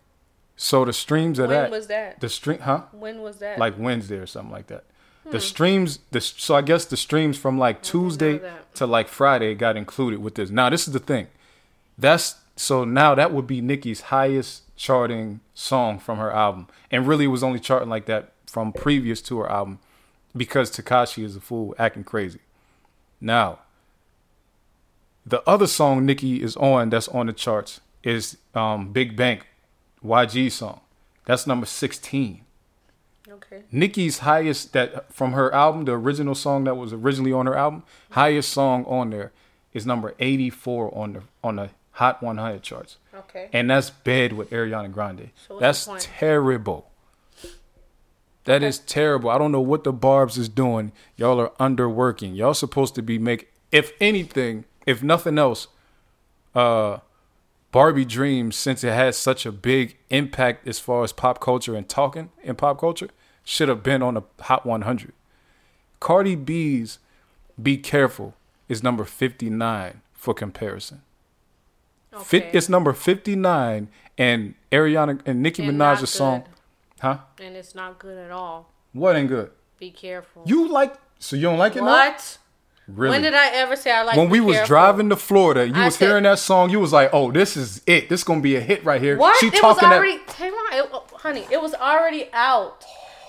So the streams of When that, When was that? the stream, huh? When was that? Like Wednesday or something like that. The hmm. streams, the so I guess the streams from like Tuesday to like Friday got included with this. Now this is the thing, that's so now that would be Nicki's highest charting song from her album, and really it was only charting like that from previous to her album, because Tekashi is a fool acting crazy. Now, the other song Nicki is on that's on the charts is um, Big Bank, YG song. That's number sixteen. okay. Nicki's highest that from her album, the original song that was originally on her album, highest song on there is number 84 on the on the Hot 100 charts. Okay. And that's bad with Ariana Grande. So that's terrible. That is terrible. I don't know what the Barb's is doing. Y'all are underworking. Y'all supposed to be make if anything, if nothing else, uh Barbie Dreams, since it has such a big impact as far as pop culture and talking in pop culture, should have been on the Hot 100. Cardi B's Be Careful is number 59 for comparison. Fit, Okay. it's number 59, and Ariana and Nicki And Minaj's song. Huh? and it's not good at all. What ain't good? Be careful. You like, so you don't like it now? what? Really? When did I ever say I like? It? When we was Careful? driving to Florida, you I was said- hearing that song, you was like, "Oh, this is it. This gonna be a hit right here." What? She it was talking already. that. It, oh, honey. It was already out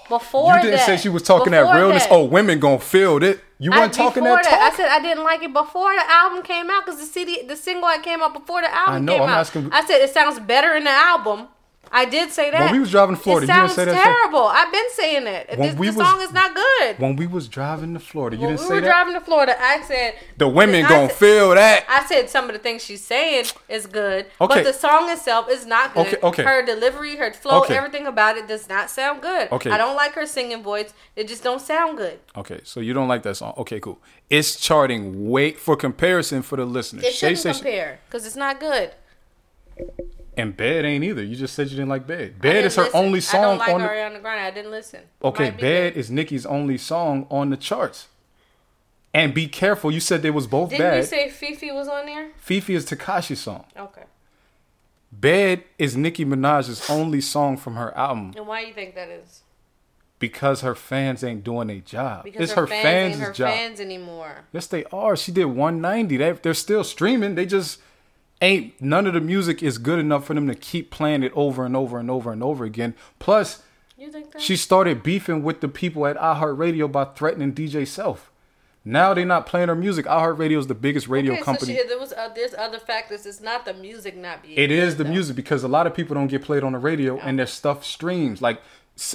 before You didn't that. say she was talking that realness. that. Oh, women gonna feel it. You weren't talking before that talk. I said I didn't like it before the album came out because the CD, the single that came out before the album I know, came I'm out. asking- I said it sounds better in the album. I did say that. When we was driving to Florida, it you didn't sounds say that terrible. I've been saying that. When This, we the was- song is not good. when we was driving to Florida, you when didn't we say that. When we were driving to Florida, I said the women I gonna said- feel that. I said some of the things she's saying is good, Okay. but the song itself is not good. Okay, okay. Her delivery, her flow, Okay. everything about it does not sound good. Okay. I don't like her singing voice. It just don't sound good. Okay, so you don't like that song. Okay, cool. It's charting Wait for comparison for the listeners. It shouldn't compare because it's not good. And Bed ain't either. You just said you didn't like Bed. Bed is her listen. only song I don't like on the Ariana Grande. I didn't listen. Okay, Bed good. is Nicki's only song on the charts. And be careful, you said they was both Didn't bad. you say FEFE was on there? FEFE is Tekashi's song. Okay. Bed is Nicki Minaj's only song from her album And why do you think that is? because her fans ain't doing their job. Because it's her, her, fans, fans' ain't her job. fans anymore. Yes, they are. She did 190. They, they're still streaming. They just ain't none of the music is good enough for them to keep playing it over and over and over and over again. Plus, You think that? she started beefing with the people at iHeartRadio by threatening DJ Self. Now they're not playing her music. iHeartRadio is the biggest radio okay, company. So she, there was uh, there's other factors. It's not the music not being. It is the though. music because a lot of people don't get played on the radio and their stuff streams. Like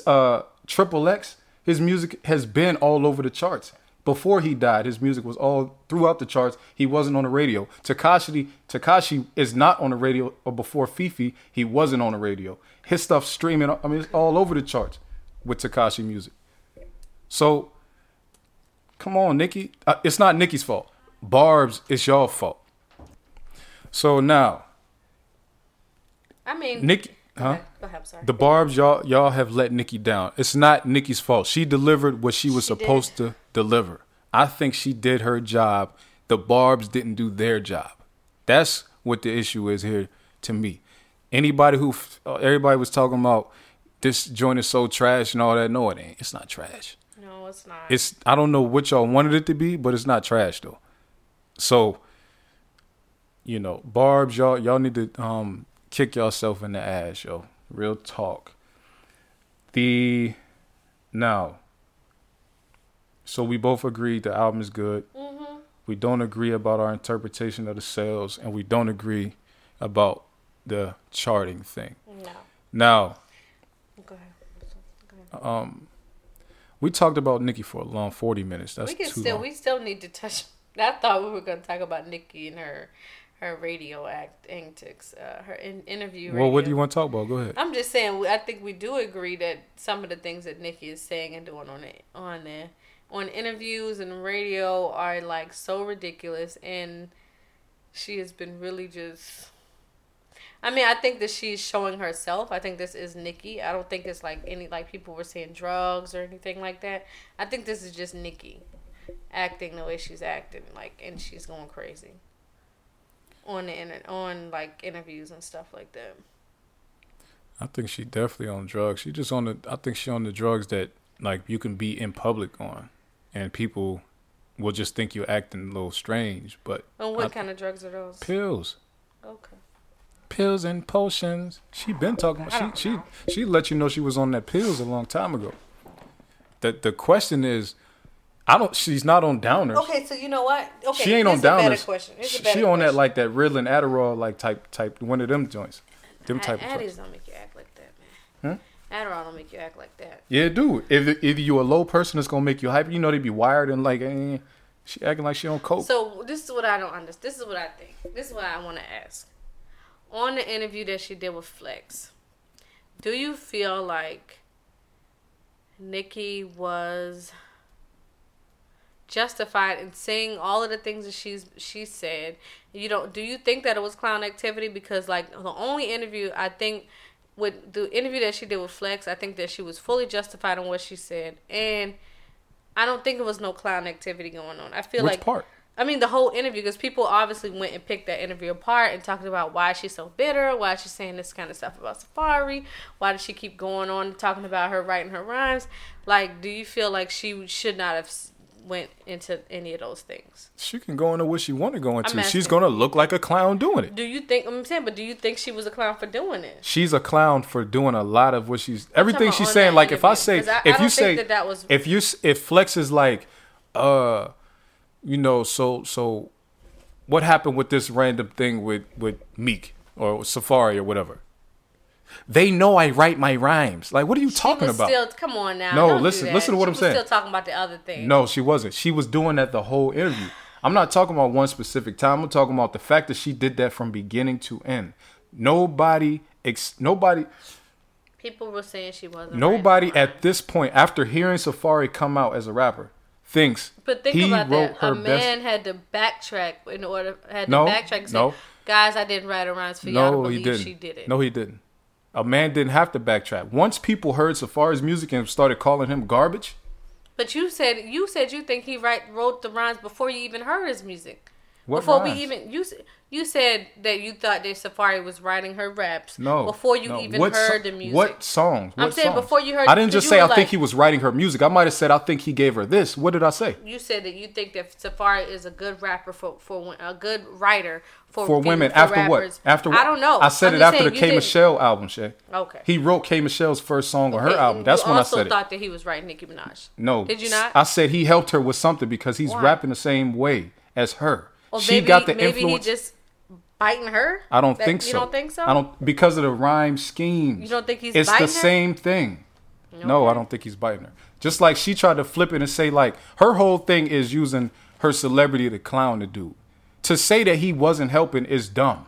uh Triple X, his music has been all over the charts. Before he died, his music was all throughout the charts. He wasn't on the radio. Tekashi Tekashi is not on the radio or before FEFE, he wasn't on the radio. His stuff streaming, I mean it's all over the charts with Tekashi music. So come on, Nicki. Uh, it's not Nicki's fault. Barb's, it's your fault. So now, I mean, Nicki, Go huh? ahead. Go ahead, I'm sorry. The Barb's y'all y'all have let Nicki down. It's not Nicki's fault. She delivered what she was She supposed to deliver. I think she did her job. The Barb's didn't do their job. That's what the issue is here to me. Anybody who uh, everybody was talking about this joint is so trash and all that. No, it ain't. It's not trash. no, it's not. It's I don't know what y'all wanted it to be, but it's not trash though. So, you know, Barb's y'all y'all need to um kick yourself in the ass, yo. Real talk. The now So we both agreed the album is good. Mm-hmm. We don't agree about our interpretation of the sales, and we don't agree about the charting thing. No. Now, Go ahead. Go ahead. um, we talked about Nicki for a long forty minutes. That's we can too still long. we still need to touch. <laughs> I thought we were gonna talk about Nicki and her her radio act antics, uh, her in, interview. well, what do you want to talk about? Go ahead. I'm just saying. I think we do agree that some of the things that Nicki is saying and doing on it on there on interviews and radio are like so ridiculous, and she has been really just. I mean, I think that she's showing herself. I think this is Nicki. I don't think it's like any like people were saying drugs or anything like that. I think this is just Nicki acting the way she's acting, like, and she's going crazy on the inter- on like interviews and stuff like that. I think she definitely on drugs. She just on the. I think she on the drugs that like you can be in public on, and people will just think you're acting a little strange. But And what I- kind of drugs are those? pills, Okay. pills and potions. She been talking. She she she let you know she was on that pills a long time ago. The the question is, I don't. She's not on downers. Okay, so you know what? Okay, she ain't on here's a better downers. question. She, better she on that like that Ritalin Adderall like type type one of them joints. Them A- type of Addies drugs. don't make you act like that, man. Adderall don't make you act like that. Yeah, dude. If if you a low person, it's gonna make you hyper. You know they be wired and like, eh, she acting like she on coke. So this is what I don't understand. This is what I think. This is what I want to ask. On the interview that she did with Flex, do you feel like Nicki was justified in saying all of the things that she's she said? You don't. Do you think that it was clown activity? Because like the only interview I think with the interview that she did with Flex, I think that she was fully justified in what she said, and I don't think it was no clown activity going on. I feel Which like part? I mean, the whole interview, because people obviously went and picked that interview apart and talked about why she's so bitter, why she's saying this kind of stuff about Safaree, why does she keep going on talking about her writing her rhymes? Like, do you feel like she should not have went into any of those things? She can go into what she want to go into. She's gonna look like a clown doing it. Do you think I'm saying, but do you think she was a clown for doing it? She's a clown for doing a lot of what she's everything she's saying. Like if I say, I- I if don't you say that that was- if you if Flex is like, uh, you know, so so, what happened with this random thing with with Meek or Safaree or whatever? They know I write my rhymes. Like, what are you talking she was about? Still, come on now. No, don't do listen- listen to what She I'm saying. Still talking about the other thing. No, she wasn't. She was doing that the whole interview. I'm not talking about one specific time. I'm talking about the fact that she did that from beginning to end. Nobody, ex- nobody, people were saying she wasn't. nobody at this point, after hearing Safaree come out as a rapper, thinks But think about that. her A best. man had to backtrack in order had to No, backtrack and say, no. "Guys, I didn't write a rhymes for y'all to No, he didn't. she did it." No, he didn't. A man didn't have to backtrack. Once people heard Safaree's music and started calling him garbage, But you said you said you think he write wrote the rhymes before you even heard his music. What before rhymes? we even you you said that you thought that Safaree was writing her raps. no. Before you no. even What so- heard the music. What songs? I'm saying songs? before you heard- I didn't just say I were think he was writing her music. I might have said I think he gave her this. What did I say? You said that you think that Safaree is a good rapper for for a good writer for for women for after rappers. what? After what? I don't know. I said I'm it after the K didn't- Michelle album, Shay. Okay. He wrote K Michelle's first song on Okay, her album. That's you when I said it. I also thought that he was writing Nicki Minaj. No. Did you not? I said he helped her with something because he's Why? rapping the same way as her. Well, she maybe, got the maybe influence. he just biting her. I don't That- think so. You don't think so? I don't because of the rhyme scheme. You don't think he's biting? It's the her? same thing. No, I don't think he's biting her. Just like she tried to flip it and say like her whole thing is using her celebrity to clown the dude. To say that he wasn't helping is dumb.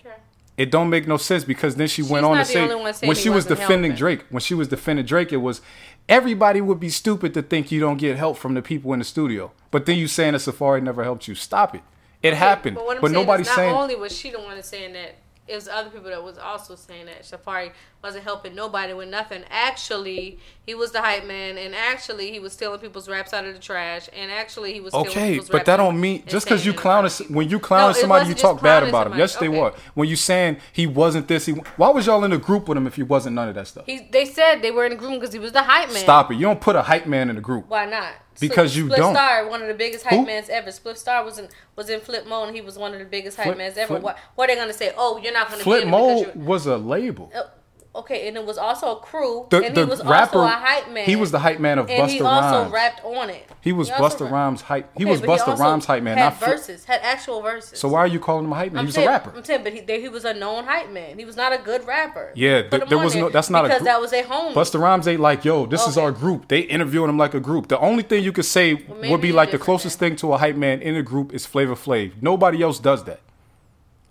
Okay. It don't make no sense because then she went on to say only one saying when she was defending helping. Drake, when she was defending Drake, it was everybody would be stupid to think you don't get help from the people in the studio. But then you saying that Safaree never helped you. Stop it. It happened. But what I'm But, saying nobody's is not saying only was she the one saying that, it was other people that was also saying that Safaree wasn't helping nobody with nothing. Actually, he was the hype man, and actually he was stealing people's raps out of the trash, and actually he was Okay, but that don't mean just because you clown when you clown No, somebody, you talk bad about him. somebody. Yes, they Okay. were. When you saying he wasn't this, he why was y'all in a group with him if he wasn't none of that stuff? He, they said they were in the group because he was the hype man. Stop it. You don't put a hype man in a group. Why not? Because you Split don't. Star, one of the biggest hype Who? mans ever. Spliff Star was in was in Flip Mode, and he was one of the biggest hype Flip- mans ever. Flip- what, what are they gonna say? Oh, you're not gonna Flip Mode was a label. Uh, Okay, and it was also a crew, The, and the he was rapper, also a hype man. he was the hype man of Busta and Busta he also Rhymes. rapped on it. he was also Busta Rhymes hype. He Okay, was but Busta Rhymes hype man. Had verses, had actual verses. so why are you calling him a hype man? I'm He's saying, a rapper. I'm saying, but he, he was a known hype man. He was not a good rapper. Yeah, th- there was no- that's not a because group. that was a home. Busta Rhymes ain't like, yo, this is our group. They interviewing him like a group. The only thing you could say maybe would be like the closest then. thing to a hype man in a group is Flavor Flav. Nobody else does that.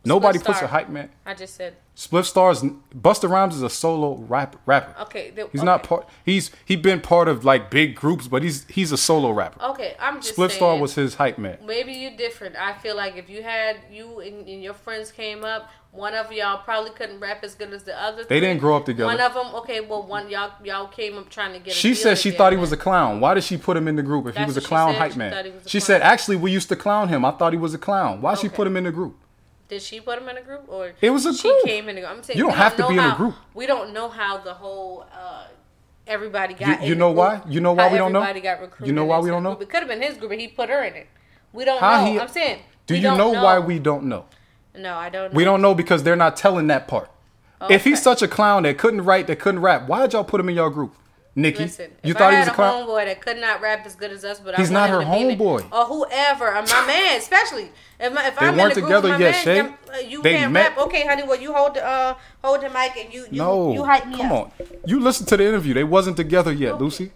Nobody puts a hype man. I just said Spliff Stars, Busta Rhymes is a solo rap, rapper. okay. the- He's okay. not part. He's he been part of like big groups, but he's he's a solo rapper. Okay, I'm just Spliff saying. Star was his hype man. Maybe you're different. I feel like if you had you and, and your friends came up, one of y'all probably couldn't rap as good as the other. They three. didn't grow up together. One of them, okay, well, one y'all y'all came up trying to get. She said she thought he was a clown. Why did she put him in the group if he was a clown hype man? thought he was a She said actually we used to clown him. I thought he was a clown. Why she put him in the group? Did she put him in a group or It was a she group. came in a group? I'm saying You don't have to know be in a group. We don't know how the whole uh, everybody got. You- you know group, why? You know why we don't know? Everybody got recruited. You know why we don't know? group. It could have been his group, and he put her in it. We don't How know. he- I'm saying. Do you don't know, why we don't know? No, I don't. know. We don't know because they're not telling that part. If he's such a clown that couldn't write, that couldn't rap, why did y'all put him in your group? Nicki, Listen, you if thought I he had was a clown? homeboy that could not rap as good as us, but He's I not her him to be in it- homeboy. or whoever, or my man, especially if, my, if They I'm weren't in the group together with my yet, man, Shay. uh, you They can't met- rap. Okay, honey, well you hold the uh hold the mic and you you no, you hype me come up. on. You listen to the interview. They wasn't together yet, Okay. Lucy.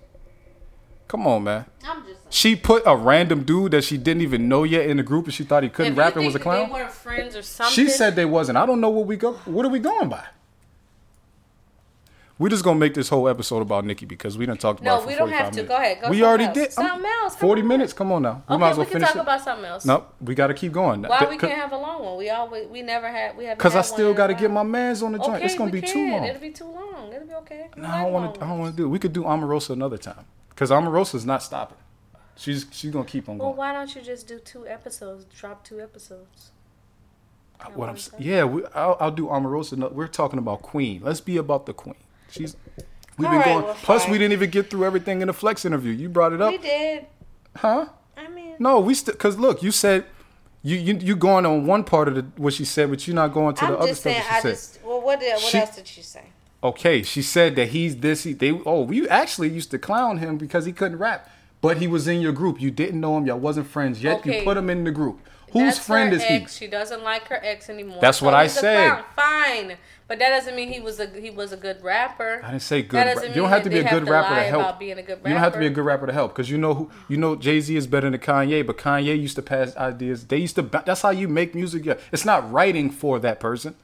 Come on, man. I'm just. She put a random dude that she didn't even know yet in the group, and she thought he couldn't If rap and was a clown. They weren't friends or something. She said they wasn't. I don't know what we go. What are we going by? We're just gonna make this whole episode about Nicki because we didn't talk about. No, we don't have to. minutes. Go ahead, go we already else. did. I'm- Something else, come Forty on. minutes. Come on now. We Okay, might as well we can talk it. about something else. Nope, we got to keep going. Why Th- we can't have a long one? We always we never had we have. Cause I still got to get my man's on the joint. Okay, it's gonna be can. too long. It'll be too long. It'll be okay. We No, like I don't want to. I don't want to do. it. We could do Omarosa another time. Cause Omarosa's not stopping. She's she's gonna keep on going. Well, why don't you just do two episodes? Drop two episodes. Uh, what I'm yeah, we, I'll, I'll do Omarosa. No, We're talking about Queen. Let's be about the Queen. She's. We've been right, going. well, plus, we didn't even get through everything in the Flex interview. You brought it up, We did. huh? I mean, No, we still because look, you said you you you going on one part of the what she said, but you're not going to the I'm other just stuff that she I said. just. Well, what did what She- else did she say? Okay, she said that he's this. He, they oh, we actually used to clown him because he couldn't rap, but he was in your group. You didn't know him. Y'all wasn't friends yet. Okay. You put him in the group. Whose friend is ex. She doesn't like her ex anymore. That's what So I he's a said. Fine, but that doesn't mean he was a he was a good rapper. I didn't say good. Ra- you don't have to be a good rapper to help. about being a good You don't have to be a good rapper to help because you know who you know. Jay Z is better than Kanye, but Kanye used to pass ideas. They used to. That's how you make music. Yeah, it's not writing for that person,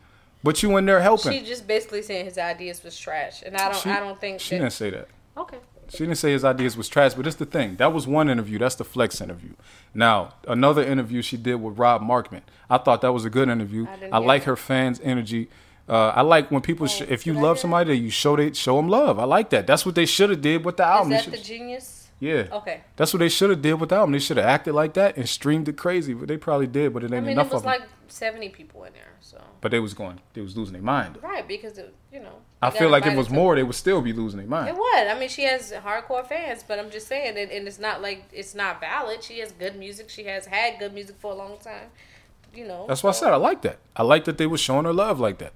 but you in there helping. She just basically saying his ideas was trash, and I don't She- I don't think she that, didn't say that. Okay. She didn't say his ideas was trash, but it's the thing. That was one interview. That's the Flex interview. Now, another interview she did with Rob Markman. I thought that was a good interview. I I like her fans' energy. Uh, I like when people, sh- if you love somebody, you show they show them love. I like that. That's what they should have did with the album. They that the genius? yeah. Okay. That's what they should have did with the album. They should have acted like that and streamed it crazy. But they probably did, but it ain't I mean, enough it was of them. like seventy people in there, so but they was going, they was losing their mind. right because it, you know. I feel like if it was more, they would still be losing their mind. It would. I mean, she has hardcore fans, but I'm just saying, and, and it's not like it's not valid. She has good music. She has had good music for a long time. You know. That's what I said. I like that. I like that they were showing her love like that.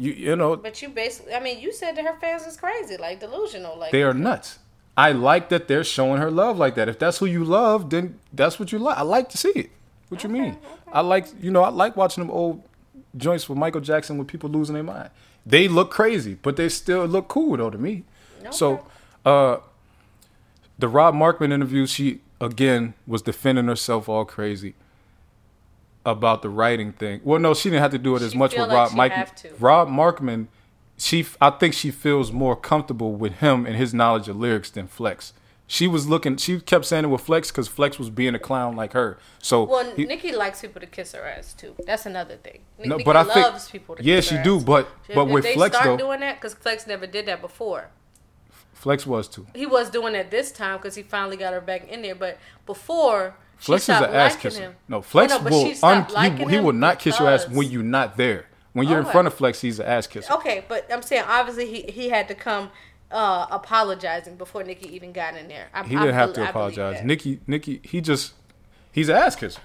You you know, But you basically, I mean, you said that her fans is crazy, like delusional, like they are nuts. I like that they're showing her love like that. If that's who you love, then that's what you like. I like to see it. What you mean? okay. I like you know I like watching them old joints with Michael Jackson with people losing their mind. They look crazy, but they still look cool though to me. So, uh, the Rob Markman interview, she again was defending herself all crazy about the writing thing. Well, no, she didn't have to do it as much with like Rob she Mike. Rob Markman, she I think she feels more comfortable with him and his knowledge of lyrics than Flex. She was looking. She kept saying it with Flex because Flex was being a clown like her. So Well, he- Nicki likes people to kiss her ass too. That's another thing. No, Nicki but I think- people to yeah, kiss she her do, ass. but- If- but if with they Flex, start though- doing that because Flex never did that before. Flex was too. He was doing it this time because he finally got her back in there. But before, she Flex is an ass kisser. him. No, Flex Oh, no, will un- he, he will not kiss your ass when you're not there. When you're in front of Flex, he's an ass kisser. Okay, but I'm saying obviously he he had to come uh, apologizing before Nicki even got in there. I, He didn't have bel- to I apologize. Nicki, Nicki, he just he's an ass kisser.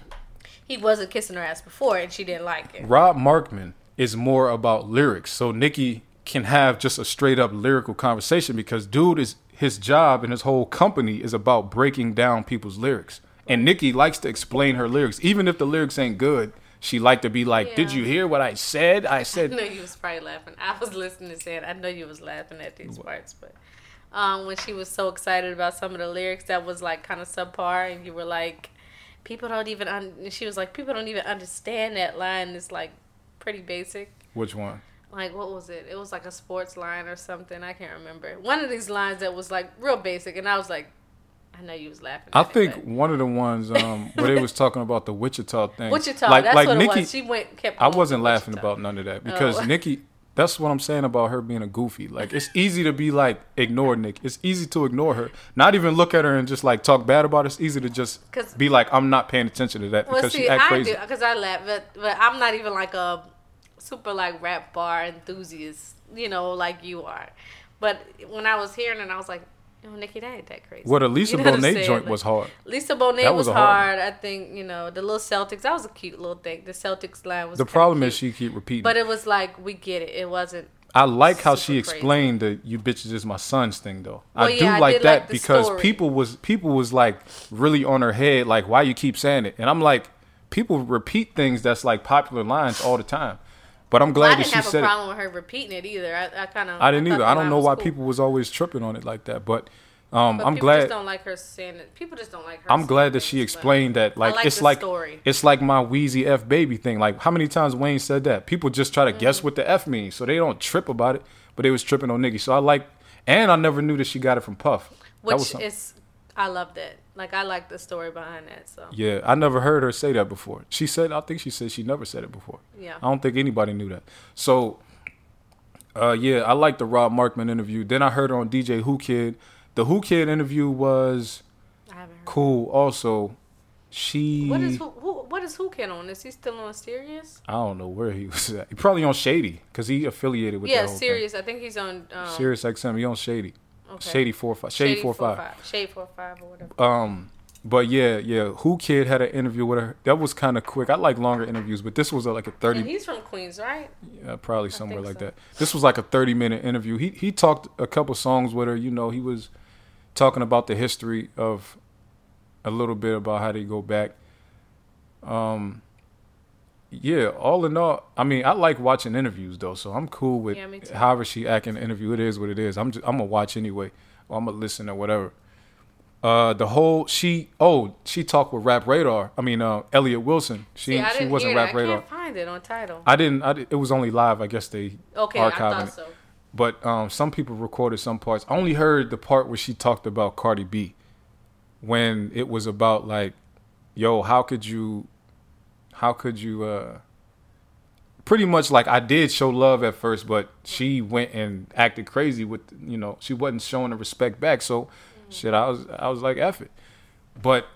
He wasn't kissing her ass before, and she didn't like it. Rob Markman is more about lyrics. So Nicki can have just a straight up lyrical conversation because dude is his job and his whole company is about breaking down people's lyrics. And Nicki likes to explain her lyrics, even if the lyrics ain't good. She liked to be like, "Did you hear what I said? I I said." know you was probably laughing. I was listening and saying, I know you was laughing at these parts, but um, when she was so excited about some of the lyrics that was like kind of subpar, and you were like, people don't even. Un-, she was like, people don't even understand that line. It's like pretty basic. Which one? Like what was it? It was like a sports line or something. I can't remember. One of these lines that was like real basic, and I was like, I know you was laughing. I it, think one of the ones um, <laughs> where they was talking about the Wichita thing. Wichita. Like, that's like what it was. She went kept. I wasn't laughing Wichita. about none of that because Oh. <laughs> Nicki. That's what I'm saying about her being a goofy. Like it's easy to be like ignore Nick. It's easy to ignore her. Not even look at her and just like talk bad about her. It's easy to just be like I'm not paying attention to that Well, because see, she act I crazy. because I laugh, but but I'm not even like a super like rap bar enthusiast, you know, like you are. But when I was hearing it, I was like, "Oh, Nicki, that ain't that crazy." What a Lisa You know Bonet joint Like, was hard. Lisa Bonet That was, was hard hard. I think you know the little Celtics. That was a cute little thing. The Celtics line was. The problem cute. is she keep repeating. But it was like we get it. It wasn't. I like how she super crazy. explained the "you bitches is my sons" thing though. Well, I do yeah, like did that like because story. people was people was like really on her head, like why you keep saying it, and I'm like, people repeat things that's like popular lines all the time. But I'm glad I that didn't she have a said it. problem with her repeating it either. I, I kind of. I didn't either. I don't know why people was always tripping on it like that, but um, But I'm people glad. just don't like her saying it. People just don't like her. I'm glad that she explained that. Like, I like it's like story. it's like my Weezy F baby thing. Like how many times Wayne said that? People just try to guess Mm-hmm. what the F means, so they don't trip about it. But they was tripping on Nicki. So I like, and I never knew that she got it from Puff. that Which is, I love that. Like I like the story behind that. So Yeah, I never heard her say that before. She said, I think she said she never said it before. yeah. I don't think anybody knew that. So, uh, yeah, I like the Rob Markman interview. Then I heard her on DJ Whoo Kid. The Whoo Kid interview was I haven't heard. cool. Also, she What is who, who? What is who kid on? Is he still on Sirius? I don't know where he was at. He probably on Shady because he affiliated with Yeah, Sirius. I think he's on. Um. Sirius XM. He on Shady. Okay. Shady four five. Shady, four five. Shade four five or whatever. Um, but yeah, yeah. Whoo Kid had an interview with her. That was kind of quick. I like longer interviews, but this was uh, like a thirty. And he's from Queens, right? Yeah, probably somewhere like so. that. This was like a 30 minute interview. He he talked a couple songs with her. You know, he was talking about the history of a little bit about how they go back. Um, yeah, all in all, I mean, I like watching interviews though, so I'm cool with Yeah, however she act in the interview. It is what it is. I'm just, I'm gonna watch anyway, or I'm gonna listen or whatever. Uh, the whole she oh she talked with Rap Radar. I mean, uh, Elliott Wilson. She See, she wasn't Rap that. I Radar. can't find it on title. I didn't. I did, it was only live. I guess they Okay, I thought it. so. But um, some people recorded some parts. I only heard the part where she talked about Cardi B, when it was about like, yo, how could you, how could you, uh, pretty much like I did show love at first, but she went and acted crazy with, you know, she wasn't showing the respect back. So, shit, I was, I was like, F it. But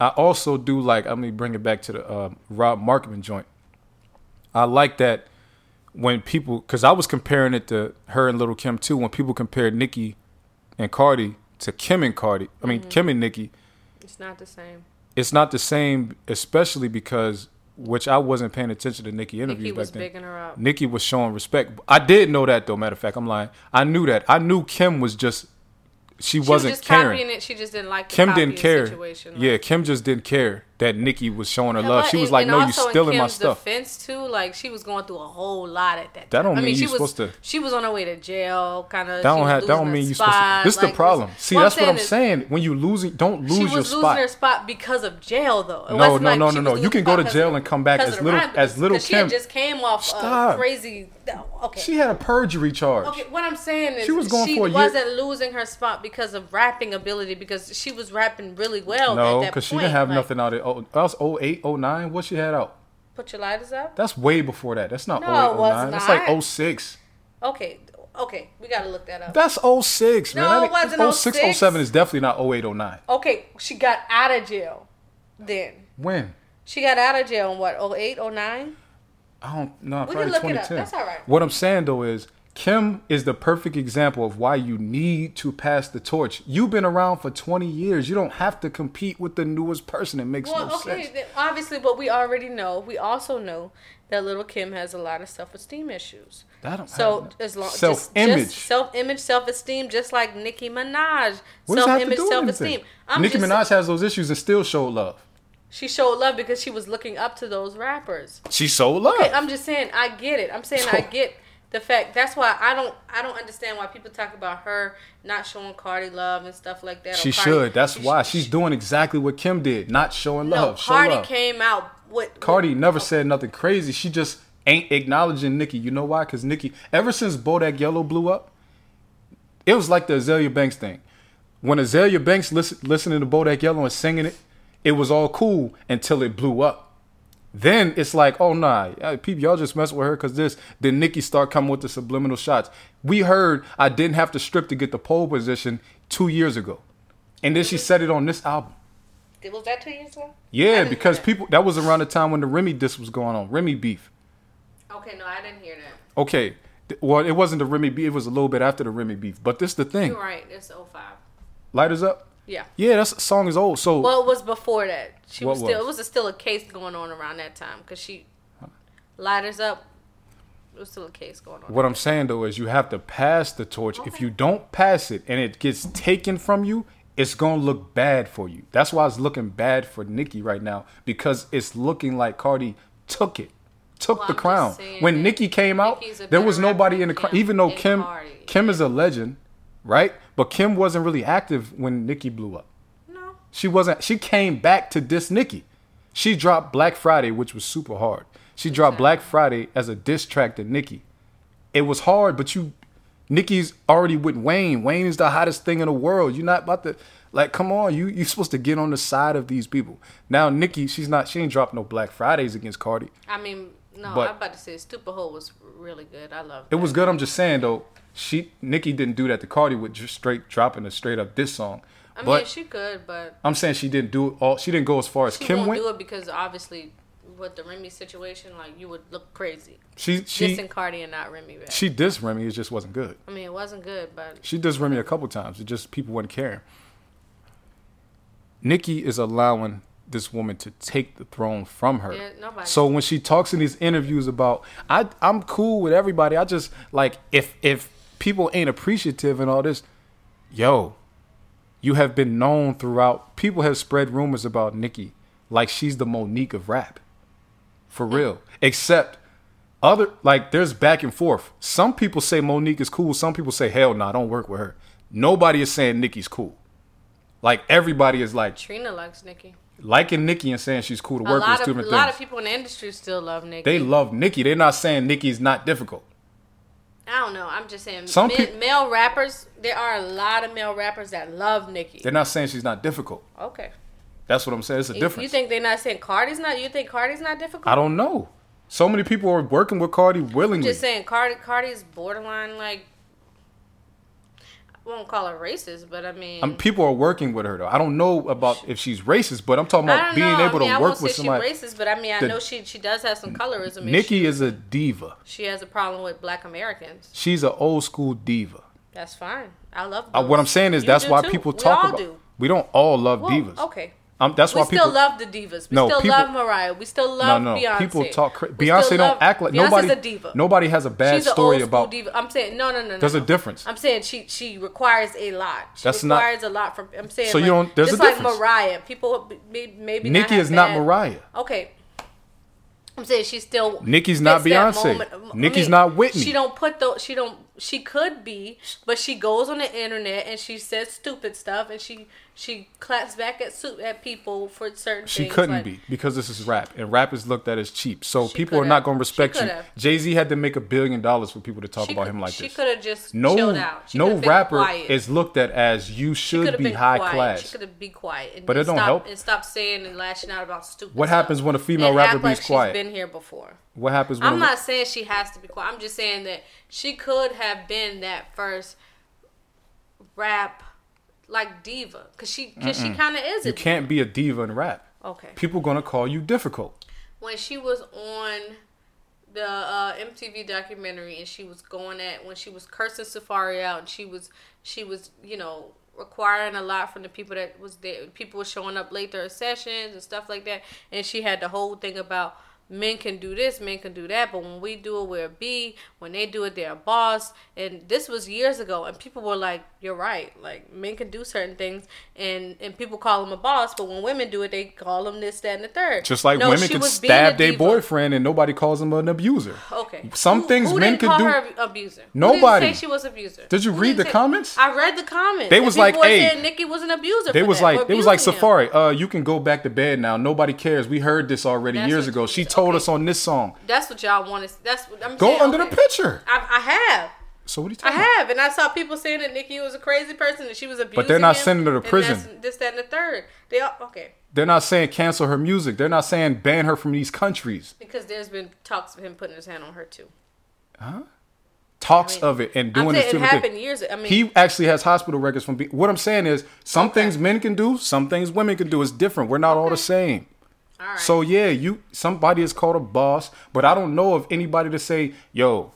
I also do like. Let me bring it back to the uh, Rob Markman joint. I like that when people, because I was comparing it to her and Little Kim too. When people compared Nicki and Cardi to Kim and Cardi, I mean Kim and Nicki, It's not the same. It's not the same. Especially because, which I wasn't paying attention to Nicki interviews Nicki was back then. bigging her up. Nicki was showing respect. I did know that though. Matter of fact, I'm lying. I knew that. I knew Kim was just. She, She was wasn't just caring. copying it. She just didn't like the Kim didn't care. Situation. Like- Yeah, Kim just didn't care that Nicki was showing her love. She was like, "No, you in stealing my stuff." Defense too, like she was going through a whole lot at that. That don't time. I mean mean, you was supposed to- She was on her way to jail, kind of. That don't have. That don't mean you supposed to. This is the problem. See, that's what I'm saying. When you losing, don't lose your spot. She was losing spot. her spot because of jail, though. It No, no, like no, no, no. You can go to jail and come back as little as little because She Kim. just came off Stop. crazy. Oh, okay. She had a perjury charge. Okay, what I'm saying is She was going for a year- wasn't losing her spot because of rapping ability because she was rapping really well. No, because she didn't have Like, nothing out. Of, oh, that was 08, 09. What she had out? Put your lighters up. That's way before that. That's not No, 08, it was 09. That's like 06. Okay, okay, we gotta look that up. That's 06, man. No, it wasn't 06, 06. 07 is definitely not 08, 09. Okay, she got out of jail. Then When? she got out of jail in what? 08, 09? I don't know. We Probably can look it up. That's all right. What I'm saying though is Kim is the perfect example of why you need to pass the torch. You've been around for 20 years. You don't have to compete with the newest person. It makes Well, no okay, sense. then obviously, but we already know, we also know that little Kim has a lot of self-esteem issues. That don't So as long self-image. just, self-image, self-esteem, just like Nicki Minaj, What does that have to self-image, do with self-esteem. anything? I'm Nicki just, Minaj has those issues and still showed love. She showed love because she was looking up to those rappers. She showed love. Okay, I'm just saying I get it. I'm saying I get the fact. That's why I don't I don't understand why people talk about her not showing Cardi love and stuff like that. she Cardi- should. That's she- why she- she's doing exactly what Kim did, not showing no. love. Show Cardi love. came out with Cardi never said nothing crazy. She just ain't acknowledging Nicki. You know why? Because Nicki, ever since Bodak Yellow blew up, it was like the Azealia Banks thing. When Azealia Banks listen, listening to Bodak Yellow and singing it, it was all cool until it blew up. Then it's like, oh nah, people, y'all just mess with her because this. Then Nicki start coming with the subliminal shots. We heard I didn't have to strip to get the pole position two years ago, and then she said it on this album. Was that two years ago? Yeah, because people that was around the time when the Remy disc was going on, Remy beef. Okay, no, I didn't hear that. Okay, well it wasn't the Remy beef; it was a little bit after the Remy beef. But this the thing, You're right. It's 05. lighters up. Yeah. Yeah, that song is old. So Well, it was before that. She was still. was? It was still a case going on around that time because she lighters up. It was still a case going on. what I'm saying though is you have to pass the torch. If you don't pass it and it gets taken from you, it's gonna look bad for you. That's why it's looking bad for Nicki right now because it's looking like Cardi took it, took Well, the I'm crown. When Nicki came out, there was nobody in the crown. Even though Kim, Cardi. Kim is a legend, right? But Kim wasn't really active when Nicki blew up. No. She wasn't. She came back to diss Nicki. She dropped Black Friday, which was super hard. She dropped Black Friday as a diss track to Nicki. It was hard, but you, Nicki's already with Wayne. Wayne is the hottest thing in the world. You're not about to, like, come on. You you're supposed to get on the side of these people. Now Nicki, she's not. She ain't dropped no Black Fridays against Cardi. I mean, no. But- I'm about to say Stupid Hoe was really good. I love. It was good. I'm just saying though. She Nicki didn't do that to Cardi with just straight dropping a straight up diss song. I mean, but she could, but I'm saying she didn't do it all. She didn't go as far as Kim won't went. do it because obviously, with the Remy situation, like you would look crazy. She she Dissing Cardi and not Remy. Back. she dissed Remy. It just wasn't good. I mean, it wasn't good, but She dissed Remy a couple times. It just people wouldn't care. Nicki is allowing this woman to take the throne from her. Yeah, So when she talks in these interviews about I I'm cool with everybody. I just like if if people ain't appreciative and all this, yo, you have been known throughout. People have spread rumors about Nicki like she's the Mo'Nique of rap. For real. Except other like there's back and forth. Some people say Mo'Nique is cool. Some people say hell no, nah, don't work with her. Nobody is saying Nicki's cool. Like everybody is like Trina likes Nicki. liking Nicki and saying she's cool to work with lot is two of a different lot of people in the industry still love Nicki. they love Nicki. They're not saying Nicki's not difficult. I don't know. I'm just saying. Some men- peop- male rappers. There are a lot of male rappers that love Nicki. They're not saying she's not difficult. Okay. That's what I'm saying. It's a difference. You think they're not saying Cardi's not? You think Cardi's not difficult? I don't know. So many people are working with Cardi willingly. just saying Cardi Cardi's borderline like won't call her racist, but I mean I mean, people are working with her though. I don't know about if she's racist, but I'm talking about being know. able I mean, to I work won't with say somebody. she's racist, but I mean I The- know she she does have some colorism. Nicki she, is a diva. she has a problem with Black Americans. She's an old school diva. That's fine. I love. Uh, what I'm saying is You that's why too. people We talk all about. Do. We don't all love Well, divas. Okay. Um, that's We why still people. love the divas. We No, still people- love Mariah. We still no, love no. Beyonce. People talk. Cra- Beyonce don't act like Beyonce's nobody. a diva. Nobody has a bad She's story about. diva. I'm saying no, no, no, no. There's a no. difference. I'm saying she she requires a lot. She That's not- requires a lot from. I'm saying So you don't- there's just a like difference. Mariah. People may- maybe Nicki not is not bad- Mariah. Okay. I'm saying she's still. Nicki's not Beyonce. moment. I Nicki's not Whitney. She don't put those. She don't. She could be, but she goes on the internet and she says stupid stuff and she she claps back at su- at people for certain She things. couldn't like- be because this is rap, and rap is looked at as cheap. So people are could've. not going to respect you. Jay Z had to make a billion dollars for people to talk She about could- him like she this. She could have just No, chilled out. She no rapper quiet. is looked at as you should be been high quiet. class. She could have be quiet. And But it don't stop, help. And stop saying and lashing out about stupid. What stuff. happens when a female And rapper like quiet? She's been here before. What happens when I'm not saying she has to be quiet. I'm just saying that she could have been that first rap like diva because she because she kind of is a you can't be a diva in rap? Okay. People gonna call you difficult. When she was on the uh, MTV documentary, and she was going at when she was cursing Safaree out, and she was she was you know requiring a lot from the people that was there. People were showing up late to her sessions and stuff like that, and she had the whole thing about men can do this, men can do that, but when we do it, we're a B. When they do it, they're a boss. And this was years ago, and people were like, "You're right. Like men can do certain things, and and people call them a boss, but when women do it, they call them this, that, and the third. Just like No, women can stab their boyfriend and nobody calls them an abuser. Okay. Some Who- things who men could do- Her abuser. Nobody. she was abuser. Did you Who read the say- comments? I read the comments. They was like, "Hey." Nicki was an abuser. They was that, like they was like him. Safaree. Uh, you can go back to bed now. Nobody cares. We heard this already That's years ago. She told okay. us on this song. That's what y'all wanted. That's what I'm Go saying. under okay. the picture. I, I have. So what are you I talking about? I have, and I saw people saying that Nicki was a crazy person and she was abusing. But they're not him, sending her to prison. This, that, and the third. They all, okay They're not saying cancel her music. They're not saying ban her from these countries. because there's been talks of him putting his hand on her too. Huh? Talks I mean, of it and I'm doing this it stupid happened thing. years. I mean, He actually has hospital records from. Be- what I'm saying is, some Okay. things men can do, some things women can do. It's different. We're not all the same. Right. So yeah, you somebody is called a boss, but I don't know of anybody to say, "Yo,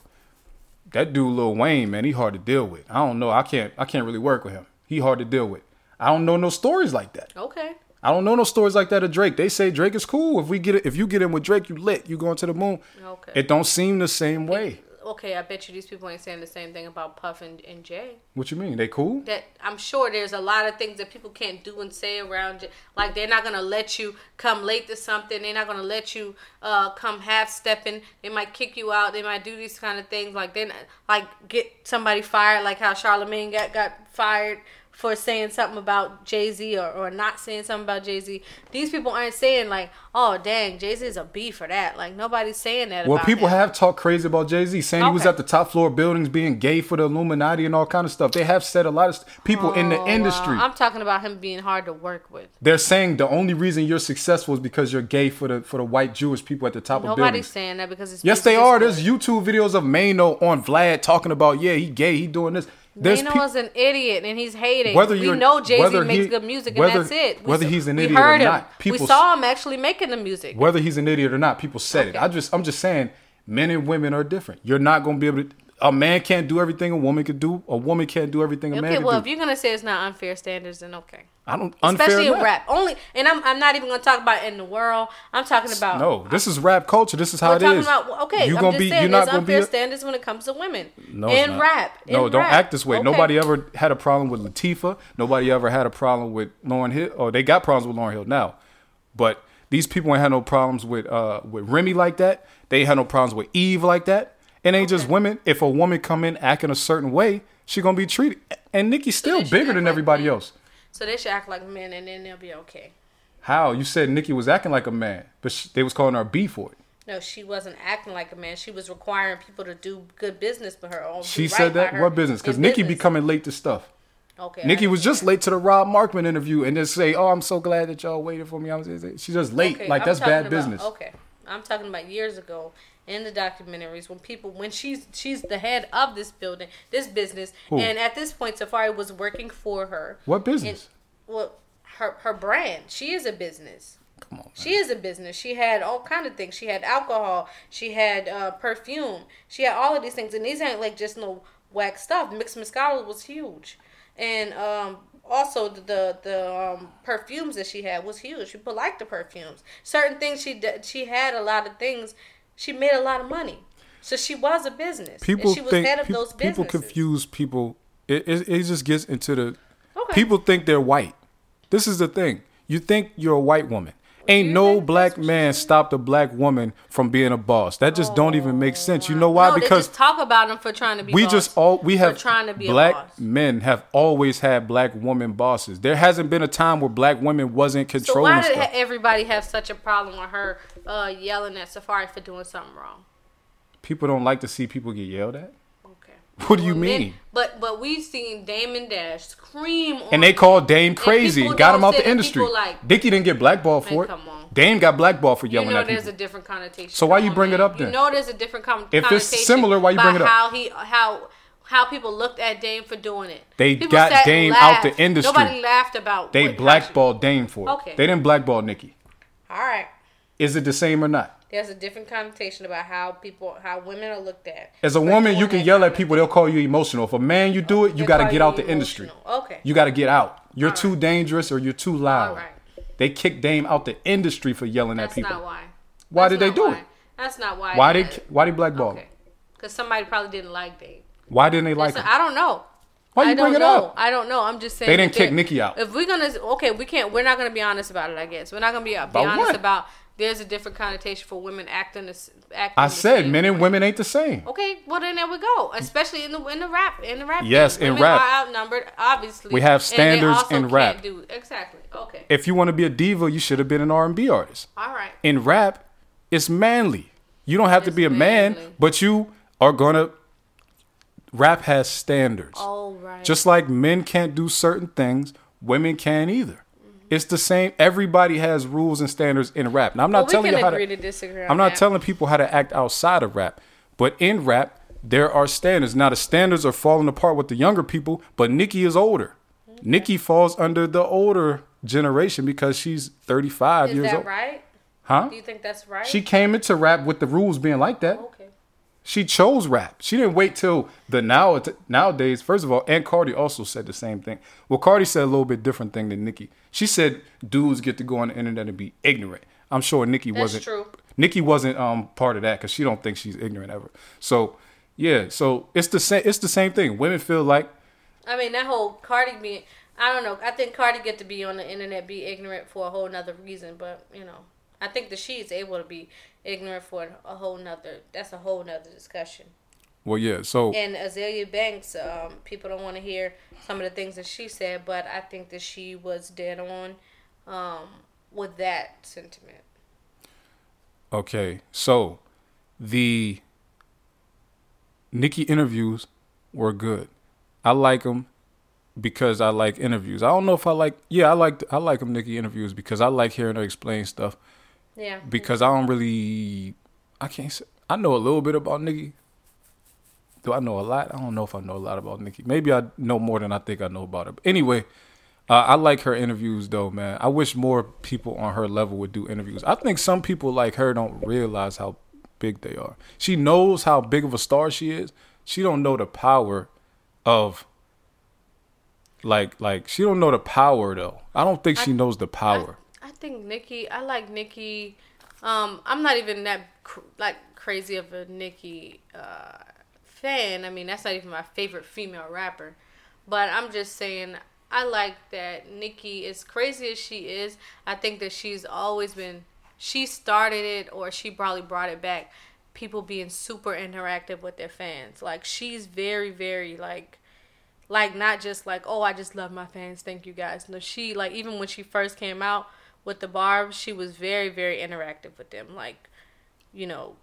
that dude Lil Wayne, man, he hard to deal with." I don't know. I can't. I can't really work with him. He hard to deal with. I don't know no stories like that. okay. I don't know no stories like that of Drake. They say Drake is cool. If we get it, if you get in with Drake, you lit. You going to the moon. Okay. It don't seem the same way. Okay, I bet you these people ain't saying the same thing about Puff and, and Jay. What you mean? They cool? that I'm sure there's a lot of things that people can't do and say around you. Like they're not gonna let you come late to something. They're not gonna let you uh, come half stepping. They might kick you out. They might do these kind of things. Like they like get somebody fired. Like how Charlemagne got got fired for saying something about Jay Z or, or not saying something about Jay Z. These people aren't saying like, oh dang, Jay Z is a B for that. Like nobody's saying that. Well, people him. have talked crazy about Jay Z, saying he was at the top floor of buildings, being gay for the Illuminati and all kind of stuff. They have said a lot of st- people in the Oh, industry. wow. I'm talking about him being hard to work with. They're saying the only reason you're successful is because you're gay for the for the white Jewish people at the top of buildings. Nobody's saying that because it's Yes, they are. There's YouTube videos of Mano on Vlad talking about yeah, he gay, he doing this. There's Mano peop- is an idiot and he's hating. Whether we know Jay Z makes he- good music and that's it. We whether he's an idiot or heard him. not, people we saw him actually making the music. whether he's an idiot or not, people said it. I just I'm just saying men and women are different. You're not gonna be able to a man can't do everything a woman could do. A woman can't do everything a man Okay, well, do. if you're gonna say it's not unfair standards, then okay. I don't Especially in rap. only, and I'm I'm not even gonna talk about in the world. I'm talking about No, this is rap culture. This is how We're talking about okay. You I'm gonna just be saying you're not gonna be a- standards when it comes to women No, in rap. No, in don't rap. act this way. Okay. Nobody ever had a problem with Latifah. Nobody ever had a problem with Lauryn Hill. Oh, they got problems with Lauryn Hill now, but these people ain't had no problems with uh with Remy like that. They had no problems with Eve like that. It ain't just women. If a woman come in acting a certain way, she gonna be treated. And Nicki's still should bigger than everybody else. So they should act like men, and then they'll be okay. How you said Nicki was acting like a man, but sh they was calling her a B for it. No, she wasn't acting like a man. She was requiring people to do good business for her. own. She do said right that. What business? Because Nikki Nicki be coming late to stuff. Okay, Nicki was just late to the Rob Markman interview and just say, "Oh, I'm so glad that y'all waited for me." I was she's just late. Okay, like I'm that's bad about- business. Okay, I'm talking about years ago in the documentaries when people when she's she's the head of this building, this business, Who? and at this point, Safaree was working for her. What business? And, well, her her brand. She is a business. Come on. Man. She is a business. She had all kind of things. She had alcohol. She had uh, perfume. She had all of these things, and these ain't like just no whack stuff. Myx Moscato was huge, and um, also the the, the um, perfumes that she had was huge. People liked the perfumes. Certain things she did, she had a lot of things. She made a lot of money, so she was a business. People and she was think head of peop- those people businesses. confuse people. It, it it just gets into the Okay. people think they're white. This is the thing. You think you're a white woman. Ain't you no black man stopped a black woman from being a boss. That just don't even make sense. You know why? No, they because just talk about them for trying to be. we boss, just all we for have trying to be black men have always had black women bosses. There hasn't been a time where black women wasn't controlling. So why did stuff. everybody have such a problem with her uh, yelling at Safaree for doing something wrong? People don't like to see people get yelled at. <laughs> What do you Well, men- mean? but but we've seen Damon Dash scream on And they called Dame crazy and got him out the industry. like- Nicki didn't get blackballed for Man, it. Dame got blackballed for yelling You know at there's people. a different connotation. So why you bring it up then? You know there's a different com- If it's similar, why you bring it up? How he how how people looked at Dame for doing it. They People got and Dame out the industry. Nobody laughed about. they what- how she- blackballed Dame for it. Okay. They didn't blackball Nicki. All right. Is it the same or not? There's a different connotation about how people, how women are looked at. As a woman, you can yell at people; they'll call you emotional. If a man, you do it, you got to get out the industry. Okay. You got to get out. You're All too right. dangerous or you're too loud. All right. They kicked Dame out the industry for yelling That's at people. That's not why. Why That's did they do why. it? That's not why. Why did why did blackball? Okay. Because somebody probably didn't like Dame. Why didn't they like Listen, him? I don't know. Why you I don't bring it know. up? I don't know. I'm just saying. They didn't kick Nicki out. If we're gonna, okay, we can't. We're not gonna be honest about it. I guess we're not gonna be, be honest what? about. There's a different connotation for women acting. This, acting I said men and way. women ain't the same. Okay, well then there we go. Especially in the in the rap in the rap. Yes, game. in Women rap. are outnumbered. Obviously, We have and standards in rap. Do, exactly. Okay. If you want to be a diva, you should have been an R&B artist. All right. In rap, it's manly. You don't have to be a man, but you are gonna. Rap has standards. All right. Just like men can't do certain things, women can't either. It's the same. Everybody has rules and standards in rap. Now I'm not well, telling you how to. to. I'm not that. telling people how to act outside of rap, but in rap there are standards. Now the standards are falling apart with the younger people, but Nicki is older. Nicki falls under the older generation because she's 35 Is years that old. right? Huh? Do you think that's right? She came into rap with the rules being like that. Okay. She chose rap. She didn't wait till the now nowadays. First of all, and Cardi also said the same thing. Well, Cardi said a little bit different thing than Nicki. She said dudes get to go on the internet and be ignorant. I'm sure Nicki That's wasn't. true. Nicki wasn't um part of that because she don't think she's ignorant ever. So yeah, so it's the same. It's the same thing. Women feel like I mean, that whole Cardi being, I don't know. I think Cardi get to be on the internet, be ignorant for a whole nother reason. But you know, I think that she is able to be ignorant for a whole nother. That's a whole nother discussion. well, yeah. So And Azealia Banks, um, people don't want to hear some of the things that she said, but I think that she was dead on um, with that sentiment. Okay, so the Nicki interviews were good. I like them because I like interviews. I don't know if I like. Yeah, I like I like them Nicki interviews because I like hearing her explain stuff. Yeah. Because I don't really, I can't. Say, I know a little bit about Nicki. Do I know a lot? I don't know if I know a lot about Nicki. Maybe I know more than I think I know about her. But anyway, uh, I like her interviews though, man. I wish more people on her level would do interviews. I think some people like her don't realize how big they are. She knows how big of a star she is. She don't know the power of like like she don't know the power though. I don't think she knows the power. I, I think Nicki. I like Nicki. Um, I'm not even that cr- like crazy of a Nicki uh, fan. I mean, that's not even my favorite female rapper. But I'm just saying, I like that Nicki, as crazy as she is, I think that she's always been. She started it, or she probably brought it back. People being super interactive with their fans. Like she's very, very like like not just like oh i just love my fans thank you guys no she like even when she first came out with the barbs she was very very interactive with them like you know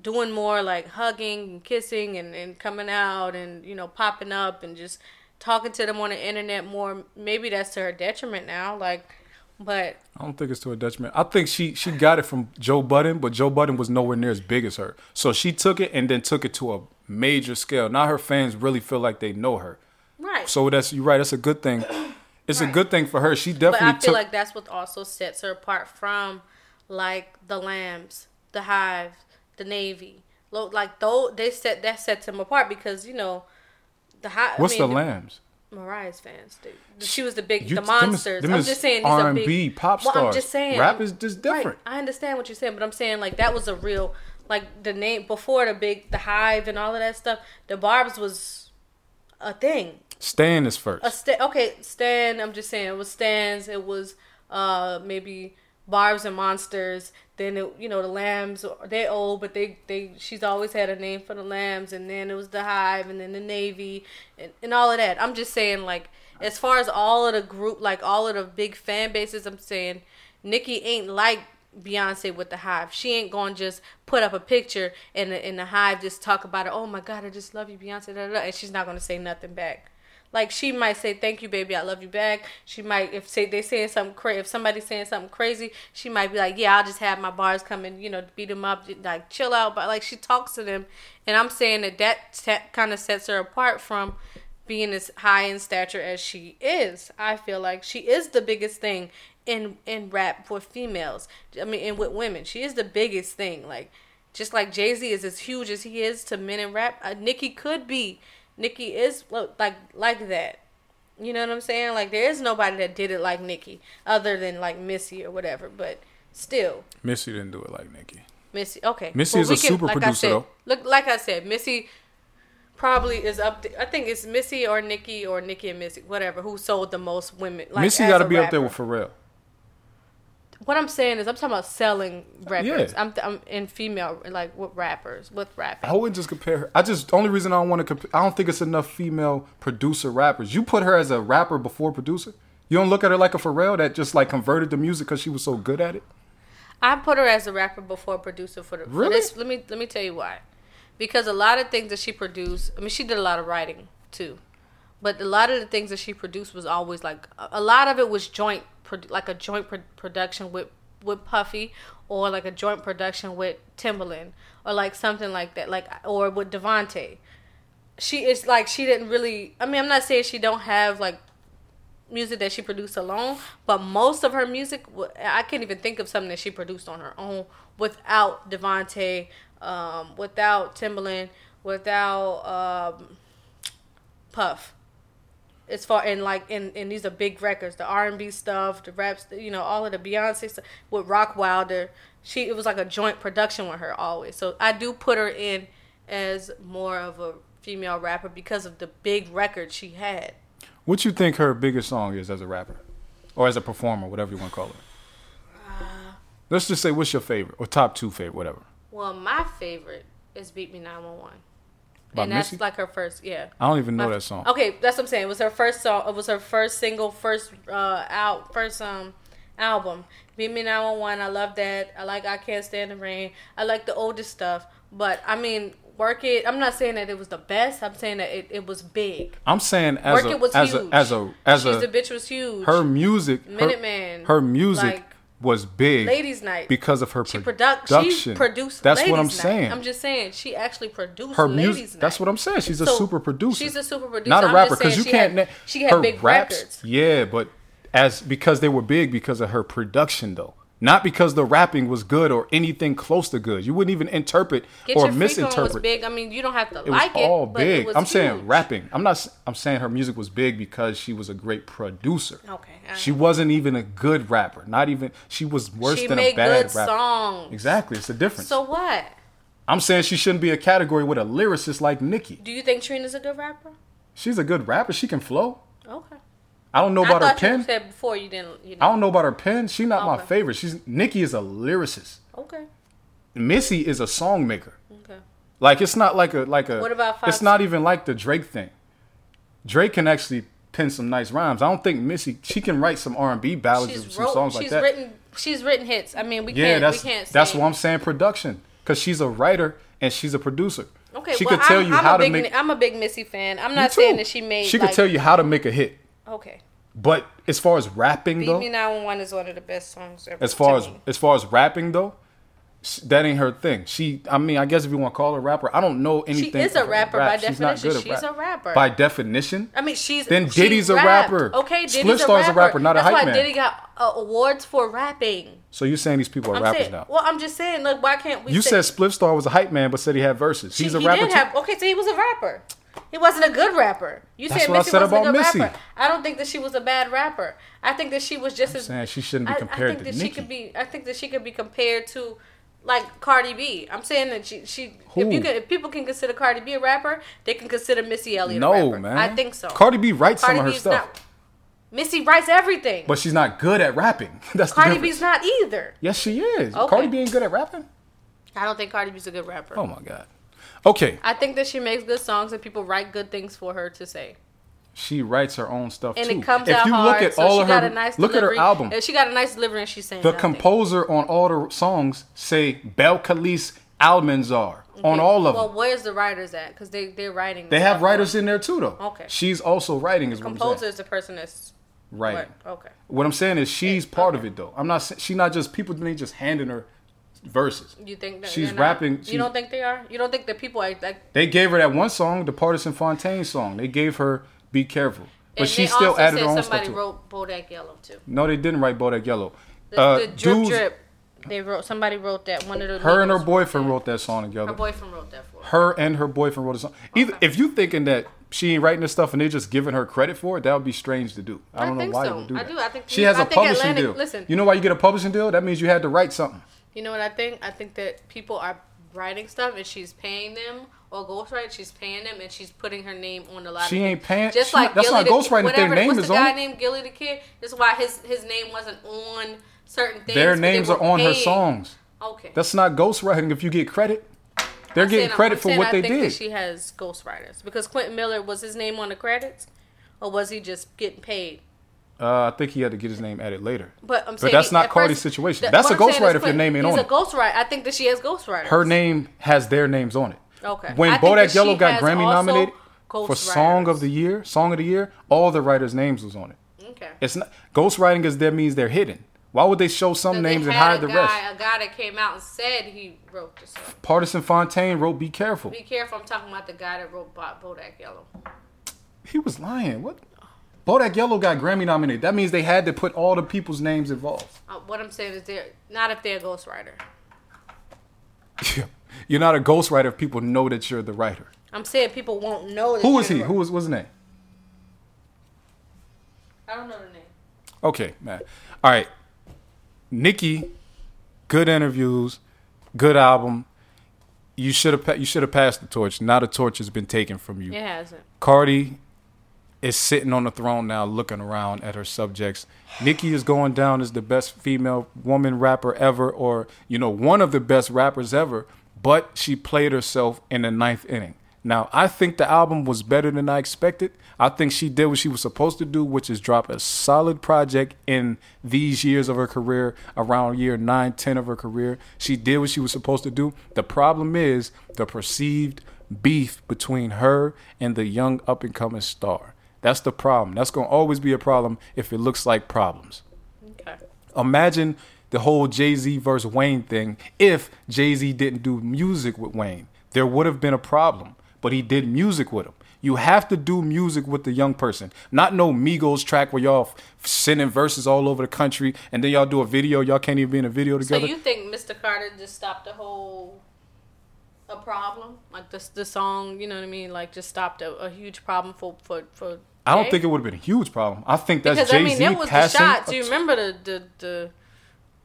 doing more like hugging and kissing and, and coming out and you know popping up and just talking to them on the internet more maybe that's to her detriment now like but I don't think it's to her detriment. I think she she got it from Joe Budden, but Joe Budden was nowhere near as big as her. So she took it and then took it to a major scale. Now her fans really feel like they know her. right So that's you're right. That's a good thing. It's a good thing for her. She definitely. But I feel took. like that's what also sets her apart from like the Lambs, the Hive, the Navy. Like though they set that sets him apart because you know the Hive. what's I mean, the lambs? Mariah's fans. dude. she was the big You- the them monsters. them I'm just saying these R&B big pop Well, I'm just saying Rap is just different. Right, I understand what you're saying, but I'm saying like that was a real like the name before the big the Hive and all of that stuff. The Barb's was a thing. Stan is first. A sta- okay, Stan. I'm just saying it was Stans. It was uh maybe Barbs and Monsters. Then it, you know the Lambs. They old, but they they she's always had a name for the Lambs. And then it was the Hive, and then the Navy, and, and all of that. I'm just saying like as far as all of the group, like all of the big fan bases. I'm saying Nicki ain't like Beyonce with the Hive. She ain't gonna just put up a picture and the, and the Hive just talk about it. Oh my God, I just love you, Beyonce. Da, da, da, and she's not gonna say nothing back. Like she might say thank you, baby, I love you back. She might if say they saying something crazy, if somebody's saying something crazy, she might be like, yeah, I'll just have my barbs come and you know beat them up, like chill out. But like she talks to them, and I'm saying that that kind of sets her apart from being as high in stature as she is. I feel like she is the biggest thing in in rap for females. I mean, and with women, she is the biggest thing. Like, just like Jay Z is as huge as he is to men in rap, uh, Nicki could be. Nicki is like like that. You know what I'm saying? Like, there is nobody that did it like Nicki, other than like Missy or whatever. But still, Missy didn't do it like Nicki. Missy, okay. Missy is a super like I producer, said, though. Look, like I said, Missy probably is up. There. I think it's Missy or Nicki or Nicki and Missy, whatever, who sold the most women. Like, Missy got to be up there rapper. with Pharrell. What I'm saying is, I'm talking about selling records. Yeah. I'm, I'm in female, like with rappers, with rapping. I wouldn't just compare her. I just only reason I don't want to compare. I don't think it's enough female producer rappers. You put her as a rapper before producer. You don't look at her like a Pharrell that just like converted the music because she was so good at it. I put her as a rapper before producer for the. For Really? this, let me let me tell you why. Because a lot of things that she produced, I mean, she did a lot of writing too, but a lot of the things that she produced was always like a lot of it was joint, like a joint production with with Puffy, or like a joint production with Timbaland, or like something like that, like or with DeVante. She is like she didn't really. I mean, I'm not saying she don't have like music that she produced alone, but most of her music, I can't even think of something that she produced on her own without DeVante, um, without Timbaland, without um, Puff. As far and like and, and these are big records, the R and B stuff, the raps, you know, all of the Beyonce stuff with Rockwilder. She it was like a joint production with her always. So I do put her in as more of a female rapper because of the big record she had. What you think her biggest song is as a rapper, or as a performer, whatever you want to call it? Uh, Let's just say what's your favorite or top two favorite, whatever. Well, my favorite is "Beep Me 911," By and that's like her first. Yeah. I don't even know My- that song. Okay, that's what I'm saying. It was her first song. It was her first single, first uh out, first um album. "Beep Me 911." I love that. I like "I Can't Stand the Rain." I like the older stuff, but I mean, "Work It." I'm not saying that it was the best. I'm saying that it, it was big. I'm saying as "Work a It" was as huge. a as a as She's a the bitch was huge. her music, her, Minuteman, her music like, was big Ladies' Night. because of her She production. She produced. That's what I'm Night. saying. I'm just saying she actually produced her Ladies' music. Night. That's what I'm saying. She's a So, super producer. She's a super producer. not a I'm rapper because you she can't. Had, na- she had big raps, records. Yeah, but as because they were big because of her production though. Not because the rapping was good or anything close to good. You wouldn't even interpret Get or your misinterpret. was big. I mean, you don't have to It was like all it, but big. it was I'm saying rapping. I'm not. I'm saying her music was big because she was a great producer. Okay. all She wasn't even a good rapper. Not even. She was worse She than a bad good rapper. songs. Exactly. It's a difference. So what? I'm saying she shouldn't be a category with a lyricist like Nicki. Do you think Trina's a good rapper? She's a good rapper. She can flow. Okay. I don't know about her thought you pen. said before you didn't. You know. I don't know about her pen. She's not my favorite. She's Nicki is a lyricist. Okay. Missy is a song maker. Okay. Like it's not like a like a. What about It's not even like the Drake thing. Drake can actually pen some nice rhymes. I don't think Missy. She can write some R and B ballads and some wrote. songs like she's that. written. She's written hits. I mean, we yeah, can't. that's we can't. that's why I'm saying production because she's a writer and she's a producer. Okay. she well, could tell I'm, you I'm how a to big, make. I'm a big Missy fan. I'm not saying that she made. She like, could tell you how to make a hit, Okay. but as far as rapping Beep though, Me 911 is one of the best songs ever. as far as me. as far as rapping though, that ain't her thing. She, I mean, I guess if you want to call her a rapper, I don't know anything. She is a rapper rap. by She's definition. at She's rap. a rapper. By definition, I mean, she's Then she Diddy's a rapped. rapper. Okay, Spliff Diddy's Star's a a rapper. rapper, not a That's hype why man. Diddy got uh, awards for rapping. so you're saying these people are I'm rappers saying, now? well, I'm just saying, look, why can't we? You say, said Spliff Star was a hype man, but said he had verses. she- He's a rapper have. Okay, so he was a rapper. He wasn't a good rapper. You That's said I Missy said wasn't a good Missy. rapper. I don't think that she was a bad rapper. I think that she was just as. saying she shouldn't be I- compared I, think to that Nicki. she could be. I think that she could be compared to. Like Cardi B, I'm saying that she, she if Who? you can, if people can consider Cardi B a rapper, they can consider Missy Elliott a no, rapper. man. I think so. Cardi B writes Cardi some of her stuff, not. Missy writes everything. but she's not good at rapping. <laughs> That's the Cardi difference. B's not either. Yes, she is. Okay. Cardi B ain't good at rapping. I don't think Cardi B's a good rapper. Oh my god. Okay, I think that she makes good songs and people write good things for her to say. she writes her own stuff And too. it comes if out you hard. look at so all she of got her, a nice look delivery. at her album. She got a nice delivery and she's saying The nothing. composer on all the songs say Belcalis Almanzar on all of Well, them. Well, where's the writers at? Because they they're writing. They have writers in there too, though. Okay. She's also writing, is Composer is the person that's Writing. what? Okay. What I'm saying is she's part of it, though. I'm not. She's not just people. Ain't just handing her verses. You think that She's they're not- rapping- You she's- don't think they are? You don't think that people are like? They gave her that one song, the Pardison Fontaine song. They gave her "Be Careful." but she still added her own stuff somebody to wrote Bodak Yellow too. No, they didn't write Bodak Yellow. The, Uh, the drip drip. They wrote. Somebody wrote that. One of the. Her and her boyfriend that. wrote that song together. Her boyfriend wrote that for her. her and her boyfriend wrote a song. Either if you thinking that she ain't writing this stuff and they're just giving her credit for it, that would be strange to do. I I don't know why so. you would do I that. do. I think- she has I a think publishing Atlantic- deal. listen. You know why you get a publishing deal? That means you had to write something. You know what I think? I think that people are writing stuff and she's paying them or ghostwriting. She's paying them and she's putting her name on a lot. She of ain't paying- Just she like that's Gilly not ghostwriting if their whatever, name what's is the on guy it. named Gilly the Kid? That's why his his name wasn't on certain things. Their names are on her songs. Okay. That's not ghostwriting if you get credit. They're I'm getting saying- credit I'm for what I they think did. That she has ghostwriters because Quentin Miller was his name on the credits, or was he just getting paid? Uh, I think he had to get his name added later. But I'm But saying that's he- not at Cardi's first- situation. the- That's a I'm saying is ghostwriter if your name ain't he's on a it. ghostwriter. I think that she has ghostwriters. Her name has their names on it. Okay. When I Bodak Yellow got Grammy nominated for. Song of the Year, Song of the Year, all the writers' names was on it. Okay. It's not ghostwriting is that means they're hidden. Why would they show some they names and hide the guy, rest? A guy that came out and said he wrote the song. Pardison Fontaine wrote "Be Careful." Be careful. I'm talking about the guy that wrote Bo- Bodak Yellow. He was lying. What? Bodak Yellow got Grammy nominated. That means they had to put all the people's names involved. Uh, what I'm saying is, they're not if they're a ghostwriter. <laughs> You're not a ghostwriter if people know that you're the writer. I'm saying people won't know. That Who was he? Who was what's his name? I don't know the name. Okay, man. All right. Nicki, good interviews, good album. You should have you should have passed the torch. Now the torch has been taken from you. It hasn't. Cardi is sitting on the throne now, looking around at her subjects. Nicki is going down as the best female woman rapper ever, or you know, one of the best rappers ever. But she played herself in the ninth inning. Now, I think the album was better than I expected. I think she did what she was supposed to do, which is drop a solid project in these years of her career, around year 9, 10 of her career. She did what she was supposed to do. The problem is the perceived beef between her and the young up and coming star. That's the problem. That's going to always be a problem if it looks like problems. Okay. Imagine the whole Jay Z versus Wayne thing if Jay Z didn't do music with Wayne. There would have been a problem, but he did music with him. You have to do music with the young person, not no Migos track where y'all sending verses all over the country and then y'all do a video. Y'all can't even be in a video together. So you think Mr. Carter just stopped the whole a problem? Like this the song, you know what I mean? Like just stopped a, a huge problem for for for I don't think it would have been a huge problem. I think that's Jay I mean Z that was the passing. shot. Do you remember the the the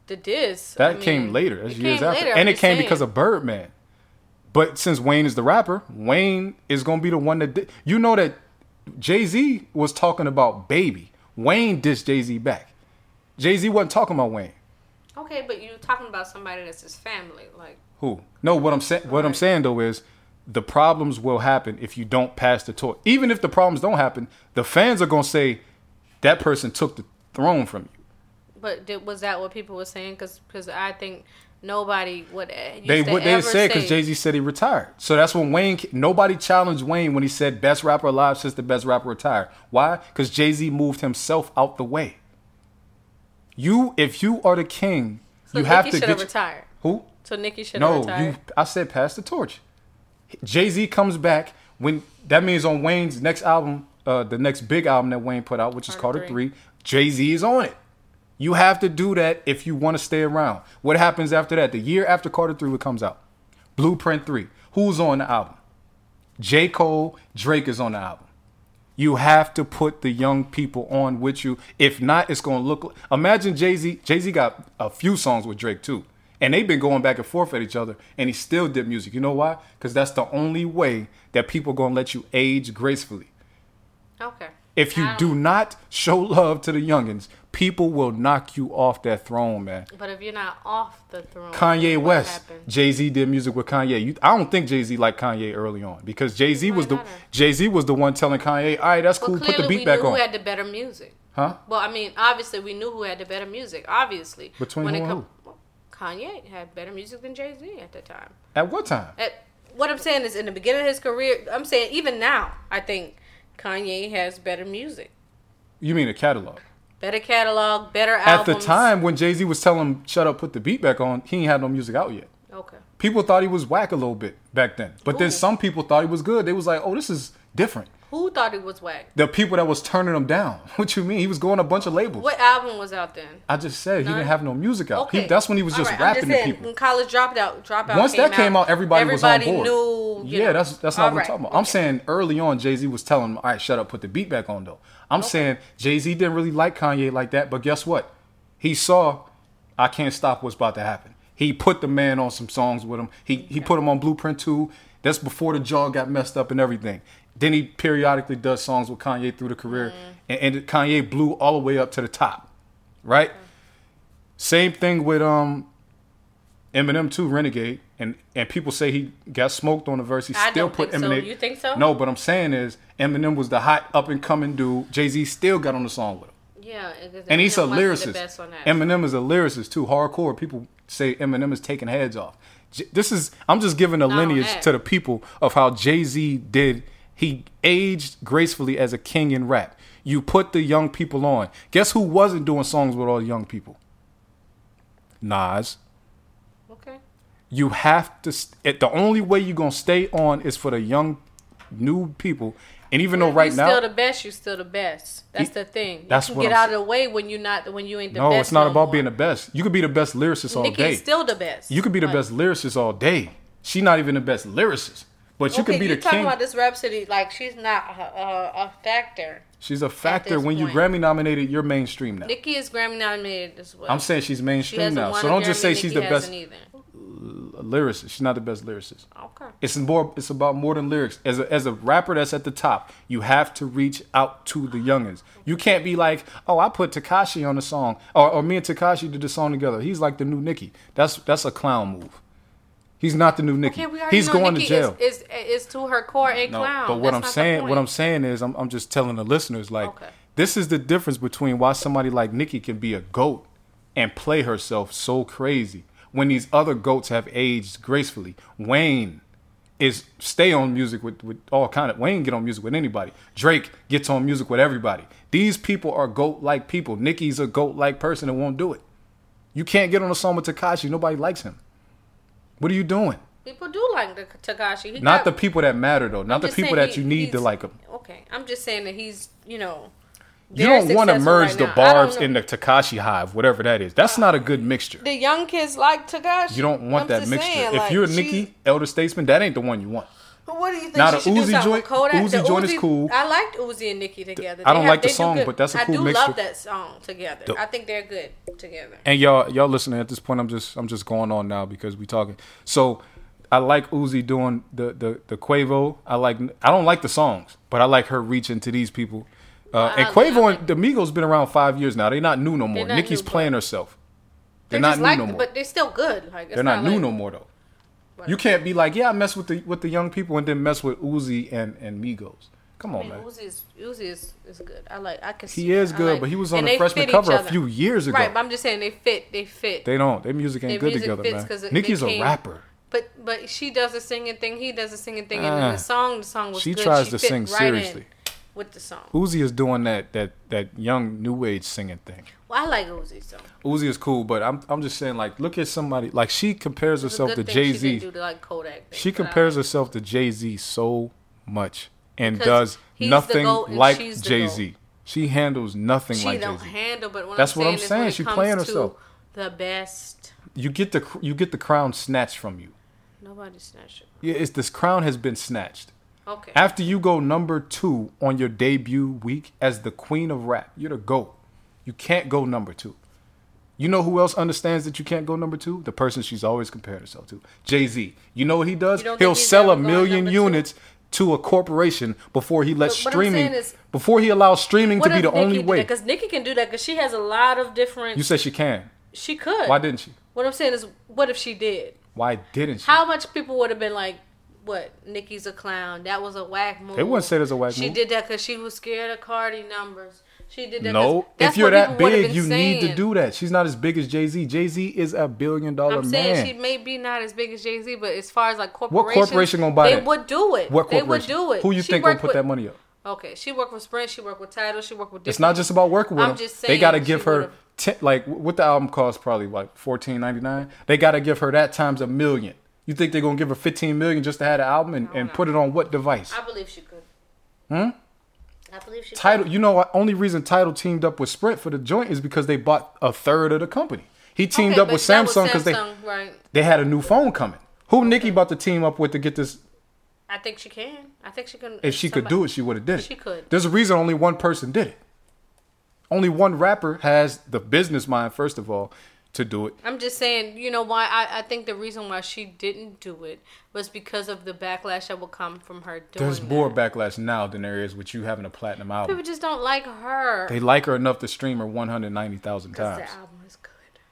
the diss? That I came later. That's years after. later, and I'm it came saying. because of Birdman. But since Wayne is the rapper, Wayne is gonna be the one that did. You know that Jay Z was talking about Baby. Wayne dissed Jay Z back. Jay Z wasn't talking about Wayne. Okay, but you're talking about somebody that's his family, like Who? No, what I'm saying. What I'm saying though is, the problems will happen if you don't pass the torch. Even if the problems don't happen, the fans are gonna say that person took the throne from you. But did, was that what people were saying? Because I think nobody would. Eh, used They would. they said because Jay Z said he retired. So that's when Wayne. Nobody challenged Wayne when he said best rapper alive since the best rapper retired. Why? Because Jay Z moved himself out the way. You, if you are the king, So you have to should have get retired. who? So Nicki should have No, retired. you. I said pass the torch. Jay Z comes back when that means on Wayne's next album, uh, the next big album that Wayne put out, which is Carter Carter Three. Jay Z is on it. You have to do that if you want to stay around. What happens after that? The year after Carter Three comes out, Blueprint Three. Who's on the album? J. Cole, Drake is on the album. You have to put the young people on with you. If not, it's gonna look. Imagine Jay Z. Jay Z got a few songs with Drake too, and they've been going back and forth at each other, and he still did music. You know why? Because that's the only way that people gonna let you age gracefully. okay. If you don't- um, show love to the youngins, people will knock you off that throne, man. But if you're not off the throne, Kanye West? Jay Z did music with Kanye. You, I don't think Jay Z liked Kanye early on because Jay Z was the? Jay Z was the one telling Kanye, "All right, that's Well, cool. Put the beat we back knew on." who had the better music. huh? Well, I mean, obviously we knew who had the better music. Obviously, Between when who it come, well, Kanye had better music than Jay Z at that time. At what time? At, what I'm saying is, in the beginning of his career, I'm saying even now, I think Kanye has better music, You mean a catalog? better catalog, better albums. At the time when Jay Z was telling him, "Shut up, put the beat back on," he ain't had no music out yet. Okay. People thought he was whack a little bit back then, but then some people thought he was good. They was like, "Oh, this is different." Who thought he was whack? The people that was turning him down. <laughs> What you mean? He was going a bunch of labels. What album was out then? I just said he didn't have no music out. He- Okay, that's when he was just right, I'm rapping to saying, people. When College Dropout, Dropout. Once that came out, everybody, was on board. knew. yeah, know. that's that's not All what right, talking about. I'm saying early on, Jay Z was telling him, "All right, shut up, put the beat back on." Though I'm saying Jay Z didn't really like Kanye like that, but guess what? He saw I can't stop what's about to happen. He put the man on some songs with him. He he put him on Blueprint 2. That's before the jaw got messed up and everything. Then he periodically does songs with Kanye through the career, and, and Kanye blew all the way up to the top, right? Same thing with um Eminem too, Renegade, and and people say he got smoked on the verse. He I still put think so. Eminem. You think so? No, but I'm saying is Eminem was the hot up and coming dude. Jay Z still got on the song with him, Yeah, and he's a Eminem lyricist. best on that. Eminem is a lyricist too, hardcore. People say Eminem is taking heads off. J- This is I'm just giving a lineage to the people of how Jay Z did. He aged gracefully as a king in rap. You put the young people on. Guess who wasn't doing songs with all the young people? Nas. Okay. You have to. st- The only way you're gonna stay on is for the young, new people. And even though If right now, still the best. you're still the best. That's He- the thing. You that's can what get I'm out of the way when you're not when you ain't the no, best. No, it's not no about more. being the best. You could be the best lyricist all day. is still the best. you could be the Like, best lyricist all day. She's not even the best lyricist, but you okay, could be the talking about this Rapsody like she's not a, a, a factor. She's a factor. When you. Grammy nominated, you're mainstream now. Nicki is Grammy nominated as well. I'm saying she's mainstream hasn't now. So don't just say she's the best either. lyricist. She's not the best lyricist. Okay. It's more. It's about more than lyrics. As a as a rapper that's at the top, you have to reach out to the youngins. You can't be like, oh, I put Tekashi on the song, or, or me and Tekashi did the song together. He's like the new Nicki. That's that's a clown move. He's not the new Nicki. Okay, we He's know going Nicki to jail. Is, is is to her core a No, clown. but what That's I'm saying, what. I'm saying is, I'm, I'm just telling the listeners, like, Okay. this is the difference between why somebody like Nicki can be a goat and play herself so crazy when these other goats have aged gracefully. Wayne is stay on music with, with all kind of Wayne get on music with anybody. Drake gets on music with everybody. These people are goat like people. Nicki's a goat like person and won't do it. You can't get on a song with Tekashi. Nobody likes him. What are you doing? People do like the Tekashi. He Not got- the people that matter though. Not the people that he- you need to like him. Okay, I'm just saying that he's you know. You don't want to merge right the now. I don't barbs in the Tekashi hive, whatever that is. That's not a good uh, mixture. The young kids like Tekashi. You don't want I'm that mixture. saying, if like, you're a she's- elder statesman, that ain't the one you want. But what do you think Now, she the should do Uzi something joint- with Kodak? Uzi joint is cool. I liked Uzi and Nicki together. I don't They like the song, but that's a I cool mix. I do mixture. love that song together. The- I think they're good together. And y'all, y'all listening at this point, I'm just, I'm just going on now because we talking. So, I like Uzi doing the the the Quavo. I like, I don't like the songs, but I like her reaching to these people. Uh, and I- Quavo I- and the Migos been around five years now. They're not new no more. not Nicki's playing herself. They're, They're not new like, no more. but they're still good. Like it's They're not, new like, no more though. You can't be like, yeah, I mess with the with the young people and then mess with Uzi and and Migos. Come I on, mean, man. Uzi is Uzi is, is good. I like. I can. He is. I good, like- but he was on the freshman cover a few years ago. Right, but I'm just saying they fit. They fit. They don't. Their music ain't Their good music together, man. it Nicki's a rapper. But but she does the singing thing. He does the singing thing. And Ah. in the song, the song was She good. tries she tries to sing right in seriously. With the song. Uzi is doing that that that young new age singing thing. Well, I like Uzi so. Uzi is cool, but I'm I'm just saying like look at somebody like she compares It's herself to Jay She Z. the like Kodak. Thing, She compares like- herself to Jay Z so much and Because does nothing like Jay Z. She handles nothing She like Jay Z. She don't handle, but what That's I'm what saying I'm is saying. She comes playing herself. The best. You get the you get the crown snatched from you. Nobody snatched it. Yeah, it's this crown has been snatched. Okay. After you go number two on your debut week as the queen of rap, you're the GOAT. You can't go number two. You know who else understands that you can't go number two? The person she's always compared herself to. Jay Z. You know what he does? He'll sell a million number two? units to a corporation before he lets But what I'm streaming saying is- before he allows streaming to be the only way. Because Nicki can do that because she has a lot of different. You said she can. she could. Why didn't she? What I'm saying is, what if she did? Why didn't she? How much people would have been like, "What? Nicki's a clown. That was a whack move." They wouldn't say there's a whack She move. She did that because she was scared of Cardi numbers. She did that. No, if you're that big, you need to do that. She's not as big as Jay Z. Jay Z is a billion dollar I'm man. saying she may be not as big as Jay Z, but as far as like What corporation gonna buy they that? would do it. what They would do it. Who you She think gonna put with- that money up? Okay, she worked with Sprint. She worked with Tidal. She worked with. It's not just about working with I'm them. just they got to give her ten, like what the album cost probably like fourteen ninety nine. They got to give her that times a million. You think they're gonna give her fifteen million just to have the album and, and put it on what device? I believe she could. Hmm. I believe she could. Tidal, you know, what? only reason Tidal teamed up with Sprint for the joint is because they bought a third of the company. He teamed Okay, up with Samsung because they right. they had a new phone coming. Who Nicki about to team up with to get this? I think she can. I think she can. If she could do it, she would have did it. She could. There's a reason only one person did it. Only one rapper has the business mind, first of all, to do it. I'm just saying, you know why I, I think the reason why she didn't do it was because of the backlash that will come from her doing There's that. more backlash now than there is with you having a platinum album. People just don't like her. They like her enough to stream her 190,000 times. the album is good.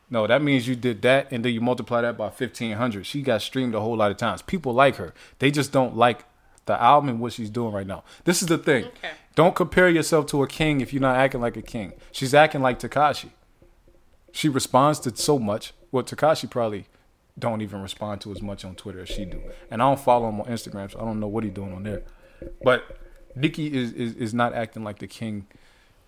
No, that means you did that and then you multiply that by 1,500. She got streamed a whole lot of times. People like her. They just don't like the album and what she's doing right now. This is the thing. Okay. Don't compare yourself to a king if you're not acting like a king. She's acting like Tekashi. She responds to so much. Well, Tekashi probably don't even respond to as much on Twitter as she do. And I don't follow him on Instagram, so I don't know what he's doing on there. But Nicki is, is, is not acting like the king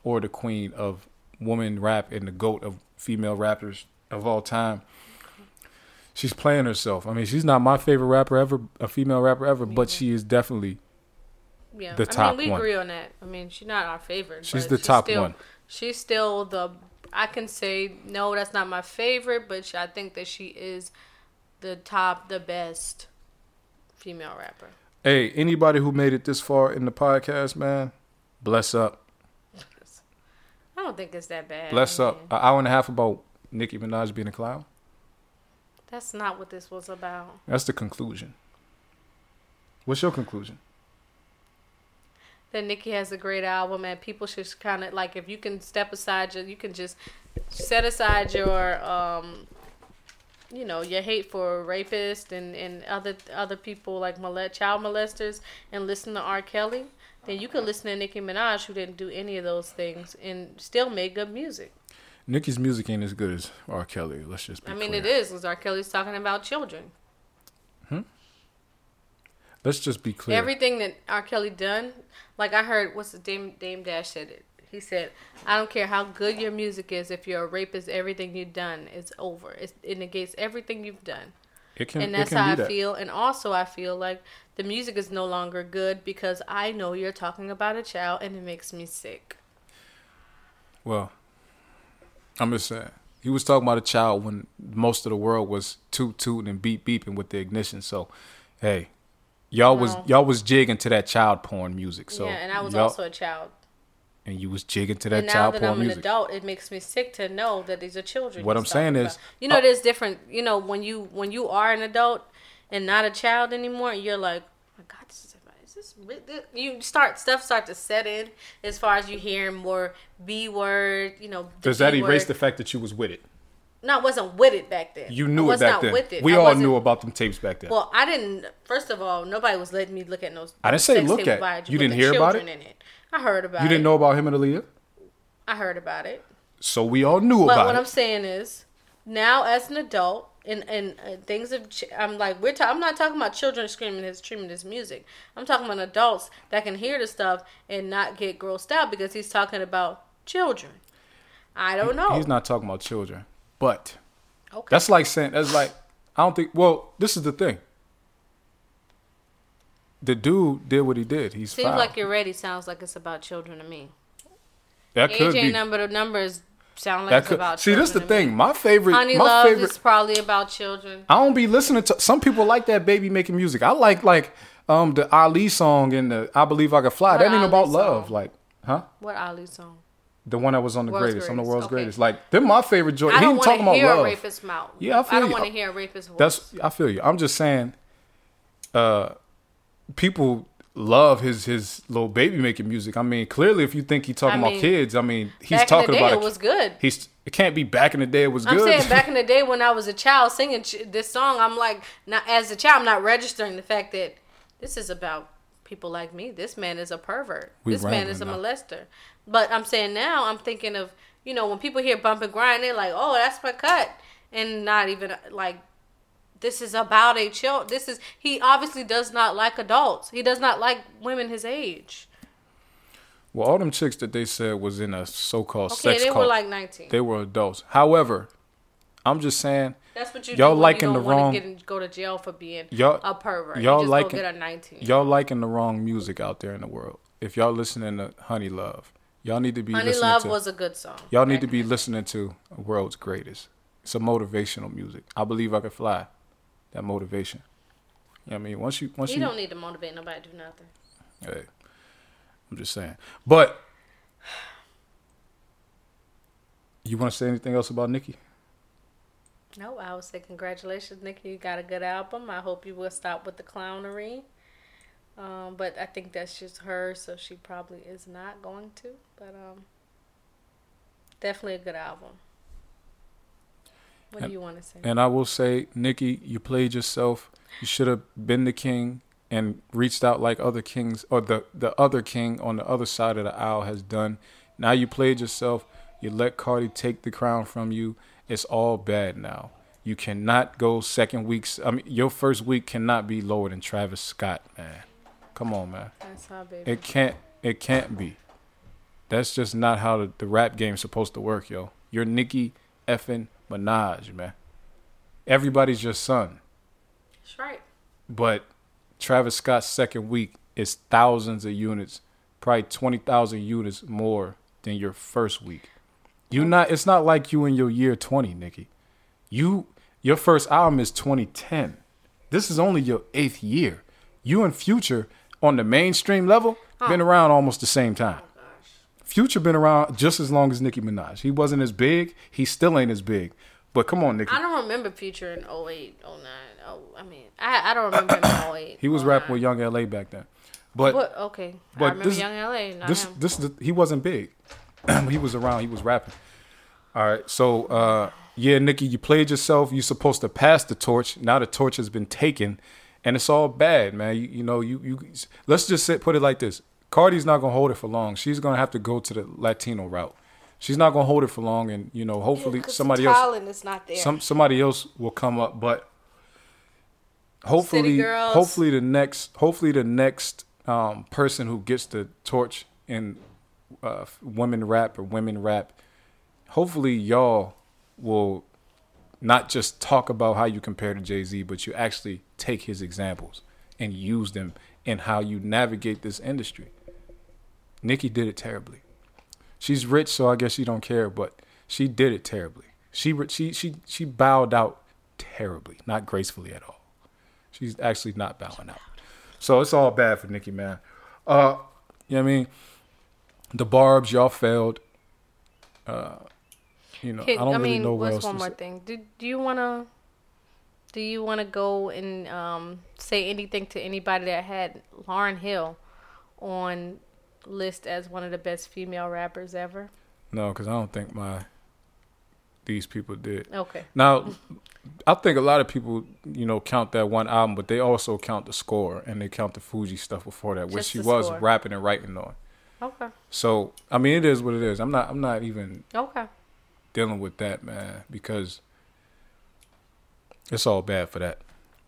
or the queen of woman rap and the goat of female rappers of all time. She's playing herself. I mean, she's not my favorite rapper ever, a female rapper ever, but she is definitely Yeah, The I top mean, we one. agree on that. I mean, she's not our favorite. She's the top still, one. She's still the. I can say no, that's not my favorite, but I think that she is the top, the best female rapper. Hey, anybody who made it this far in the podcast, man, bless up. I don't think it's that bad. Bless man. up. An hour and a half about Nicki Minaj being a clown. That's not what this was about. That's the conclusion. What's your conclusion? That Nicki has a great album and people should kind of like if you can step aside your you can just set aside your um you know your hate for rapists and and other other people like molest child molesters and listen to R. Kelly then you could listen to Nicki Minaj who didn't do any of those things and still make good music. Nicki's music ain't as good as R. Kelly. Let's just be I mean clear. it is because R. Kelly's talking about children. Let's just be clear. Everything that R. Kelly done, like I heard, what's the Dame Dame Dash said it. He said, "I don't care how good your music is. If you're a rapist, everything you've done is over. It's, it negates everything you've done." it can, and it that's can how I that. feel. And also, I feel like the music is no longer good because I know you're talking about a child, and it makes me sick. Well, I'm just saying. He was talking about a child when most of the world was toot tooting and beep beeping with the ignition. So, hey, y'all was y'all was jigging to that child porn music. So yeah, and I was also a child. and you was jigging to that and child porn music. now that I'm an adult, it makes me sick to know that these are children. What I'm saying talking is- you know, uh, there's different. You know, when you when you are an adult and not a child anymore, you're like, oh my God, this is. Is this, re- you start stuff start to set in as far as you hearing more b word you know Does that erase word. the fact that you was with it? No I wasn't with it back then You knew it back then. with it We I all knew about them tapes back then. well I didn't first of all nobody was letting me look at those. I didn't say look at. You didn't hear about it? in it I heard about it. you didn't it know about him and Aaliyah, I heard about it so we all knew But about what. I'm saying is, now as an adult, and and uh, things have. Ch- I'm like we're. Ta- I'm not talking about children screaming his streaming his music. I'm talking about adults that can hear the stuff and not get grossed out because he's talking about children. I don't know. He's not talking about children, but okay. that's like saying that's like I don't think. Well, this is the thing. The dude did what he did. He's Seems like you're ready. Sounds like it's about children to me. that could AJ be. number the numbers sound like That it's could about. see. This is the thing. me. My favorite. Honey my love favorite. is probably about children. I don't be listening to some people like that baby making music. I like like um the Ali song and the I believe I Could fly. What that ain't Ali about song? love. Like, huh? What Ali song? The one that was on the World's greatest. I'm the world's okay. greatest. Like, they're my favorite joy. I He don't want talking to about hear love. a rapist's mouth. Yeah, I feel I don't want to hear a rapist's voice. That's I feel you. I'm just saying, uh, people love his his little baby making music. I mean, clearly, if you think he's talking I about kids, I mean, he's back talking in the day, about it was good. He's it can't be back in the day. It was I'm good. saying back <laughs> in the day when I was a child singing this song, I'm like, not as a child, I'm not registering the fact that this is about people like me. This man is a pervert. We this man is a now. molester. But I'm saying now, I'm thinking of you know when people hear bump and grind, they're like, oh, that's my cut, and not even like. This is about a child. This is he obviously does not like adults. He does not like women his age. well, all them chicks that they said was in a so-called Okay, sex they cult. were like 19. they were adults. However, I'm just saying, That's what you Y'all liking the wrong- Get go to jail for being Y'all- a pervert. y'all liking- go get a 19. y'all liking the wrong music out there in the world. if y'all listening to Honey Love, y'all need to be Honey Love to, was a good song. y'all need to be in listening to World's Greatest. It's a motivational music. I believe I can fly. That motivation. You know what I mean? Once you once You you don't need to motivate nobody to do nothing. Hey, I'm just saying. But you want to say anything else about Nicki? No, I would say congratulations, Nicki. You got a good album. I hope you will stop with the clownery. Um, but I think that's just her, so she probably is not going to. But um, definitely a good album. What And- do you want to say? And I will say, Nicki, you played yourself. You should have been the king and reached out like other kings or the, the other king on the other side of the aisle has done. Now you played yourself. You let Cardi take the crown from you. It's all bad now. You cannot go second weeks. I mean, your first week cannot be lower than Travis Scott, man. Come on, man. That's how, baby. It can't. It can't be. That's just not how the, the rap game's supposed to work, yo. You're Nicki effing Minaj, man. Everybody's your son, That's right. but Travis Scott's second week is thousands of units, probably twenty thousand units more than your first week. You not. It's not like you in your year twenty, Nicki. You your first album is 2010. This is only your eighth year. You and Future on the mainstream level been around almost the same time. Oh, Future been around just as long as Nicki Minaj. He wasn't as big. He still ain't as big. But come on, Nicki. I don't remember Future in 08, 09. Oh, I mean, I I don't remember him in <coughs> 08. He was rapping with Young LA back then. But But okay, but I remember this- Young LA. This him. this the, he wasn't big. <clears throat> he was around. He was rapping. All right. So uh, yeah, Nicki, you played yourself. You're supposed to pass the torch. Now the torch has been taken, and it's all bad, man. You, you know, you you. Let's just sit, put it like this: Cardi's not gonna hold it for long. She's gonna have to go to the Latino route. She's not gonna hold it for long, and you know, hopefully somebody else talent is not there. some somebody else will come up, but hopefully, hopefully the next, hopefully the next um, person who gets the torch in uh, women rap or women rap, hopefully y'all will not just talk about how you compare to Jay Z, but you actually take his examples and use them in how you navigate this industry. Nicki did it terribly. She's rich, so I guess she don't care, but she did it terribly. She she she she bowed out terribly, not gracefully at all. She's actually not bowing out. So it's all bad for Nicki, man. Uh, you know what I mean? The Barb's, y'all failed. Uh, you know, I don't really mean, know what what's else one more thing? Do Do you wanna Do you wanna go and um, say anything to anybody that had Lauryn Hill on list as one of the best female rappers ever? No, because I don't think my these people did. Okay. Now, I think a lot of people, you know, count that one album, but they also count the score and they count the Fuji stuff before that, which she was score. rapping and writing on. Okay. So, I mean, it is what it is. I'm not, I'm not even Okay. dealing with that, man, because it's all bad for that.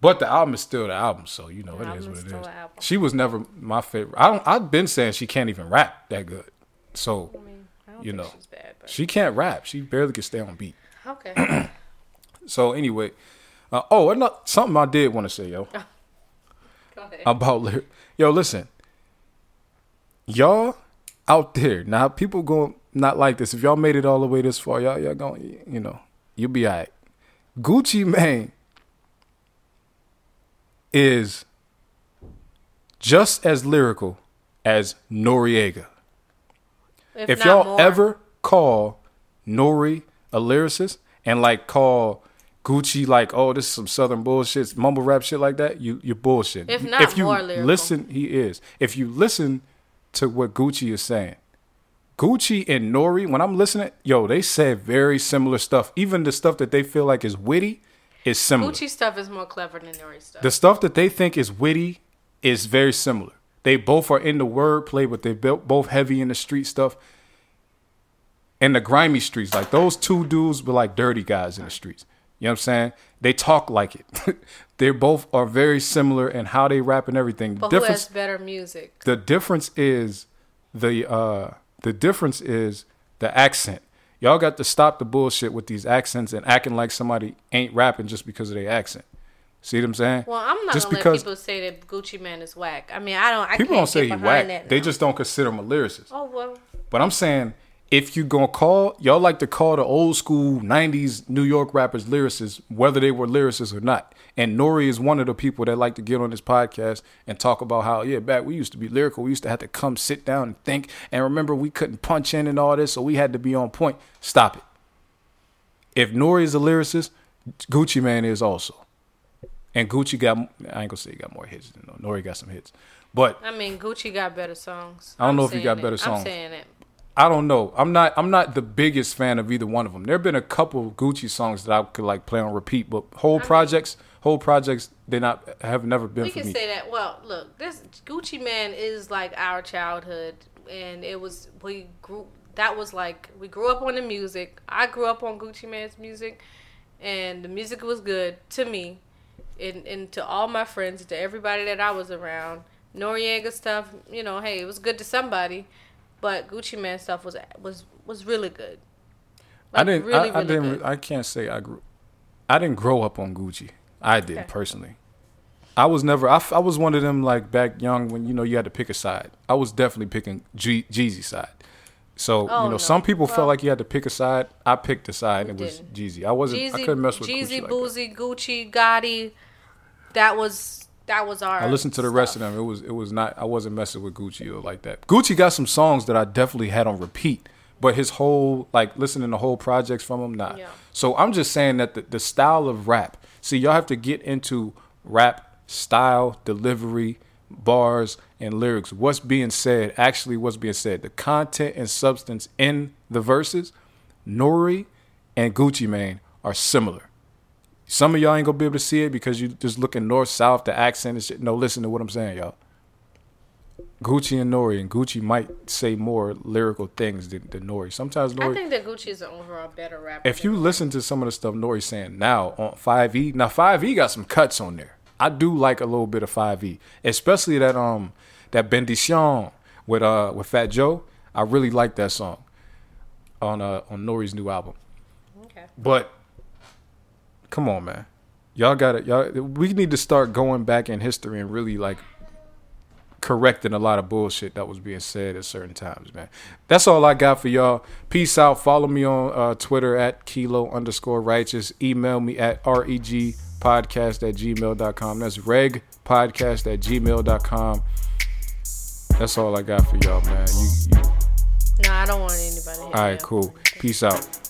But the album is still the album, so you know The it is what it is. She was never my favorite. I don't. I've been saying she can't even rap that good. So I mean, I don't You think know. she's bad, but she can't rap. She barely can stay on beat. okay. <clears throat> So anyway, uh, oh, and something I did want to say, yo, <laughs> Go ahead. about. Yo, listen, y'all out there now, people going not like this. If y'all made it all the way this far, y'all y'all going, you know, you'll be alright. Gucci Mane is just as lyrical as Noreaga. if not y'all more. ever call Nori a lyricist and like call Gucci like, oh, this is some southern bullshit, mumble rap shit like that, you you're bullshit. If not if you more lyrical. listen, he is. If you listen to what Gucci is saying, Gucci and Nori, when I'm listening, yo, they said very similar stuff. Even the stuff that they feel like is witty is similar. Gucci stuff is more clever than Nori stuff. The stuff that they think is witty is very similar. They both are in the wordplay, but they built both heavy in the street stuff. And the grimy streets, like those two dudes were like dirty guys in the streets. You know what I'm saying? They talk like it. <laughs> they both are very similar in how they rap and everything. but The who difference has better music? the difference is the uh the difference is the accent. Y'all got to stop the bullshit with these accents and acting like somebody ain't rapping just because of their accent. See what I'm saying? Well, I'm not Just gonna because- let people say that Gucci Mane is whack. I mean, I don't. I People can't don't say he whack. They just don't consider him a lyricist. Oh well. But I'm saying if you gonna call y'all like to call the old school '90s New York rappers lyricists, whether they were lyricists or not. And Nori is one of the people that like to get on this podcast and talk about how yeah, back we used to be lyrical. We used to have to come sit down and think. And remember, we couldn't punch in and all this, so we had to be on point. Stop it. If Nori is a lyricist, Gucci Mane is also. And Gucci got I ain't gonna say he got more hits than Nori got some hits. But I mean, Gucci got better songs. I don't I'm know if he got it. better songs. I'm saying it. I don't know. I'm not. I'm not the biggest fan of either one of them. There have been a couple Gucci songs that I could like play on repeat, but whole projects, whole projects, they not have never been We can me. say that. Well, look, this Gucci Mane is like our childhood, and it was we grew. That was like we grew up on the music. I grew up on Gucci Mane's music, and the music was good to me, and and to all my friends, to everybody that I was around. Noreaga stuff, you know, hey, it was good to somebody, but Gucci Mane stuff was was was really good. I didn't. Really, I, I really didn't. good. I can't say I grew. I didn't grow up on Gucci. I did Okay. personally. I was never. I, I was one of them like back young when you know you had to pick a side. I was definitely picking G, Jeezy side. So Oh, you know, no. some people Well- felt like you had to pick a side. I picked a side. and It was. Jeezy. I wasn't. I couldn't mess with Jeezy, Gucci like that. Boosie, Gucci, Gotti. That was that was our. I listened to the rest of them. It was it was not. I wasn't messing with Gucci or like that. Gucci got some songs that I definitely had on repeat, but his whole like listening to whole projects from him, nah. Yeah. So I'm just saying that the, the style of rap. See, y'all have to get into rap style, delivery, bars, and lyrics. What's being said? Actually, what's being said? The content and substance in the verses. Nori and Gucci Mane are similar. Some of y'all ain't gonna be able to see it because you're just looking north, south, the accent and shit. No, listen to what I'm saying, y'all. Gucci and Nori, and Gucci might say more lyrical things than, than Nori. Sometimes Nori. I think that Gucci is an overall better rapper. if you listen to some of the stuff Nori's saying now on Five E, now Five E got some cuts on there. I do like a little bit of Five E, especially that um that Bendition with uh with Fat Joe. I really like that song on uh on Nori's new album. okay. But come on, man. Y'all got it. Y'all we need to start going back in history and really like correcting a lot of bullshit that was being said at certain times, man. That's all I got for y'all. Peace out. Follow me on uh, Twitter at kilo underscore righteous. Email me at reg podcast at gmail.com. That's reg podcast at gmail.com. That's all I got for y'all, man. You, you No, I don't want anybody. all right, cool. Peace out.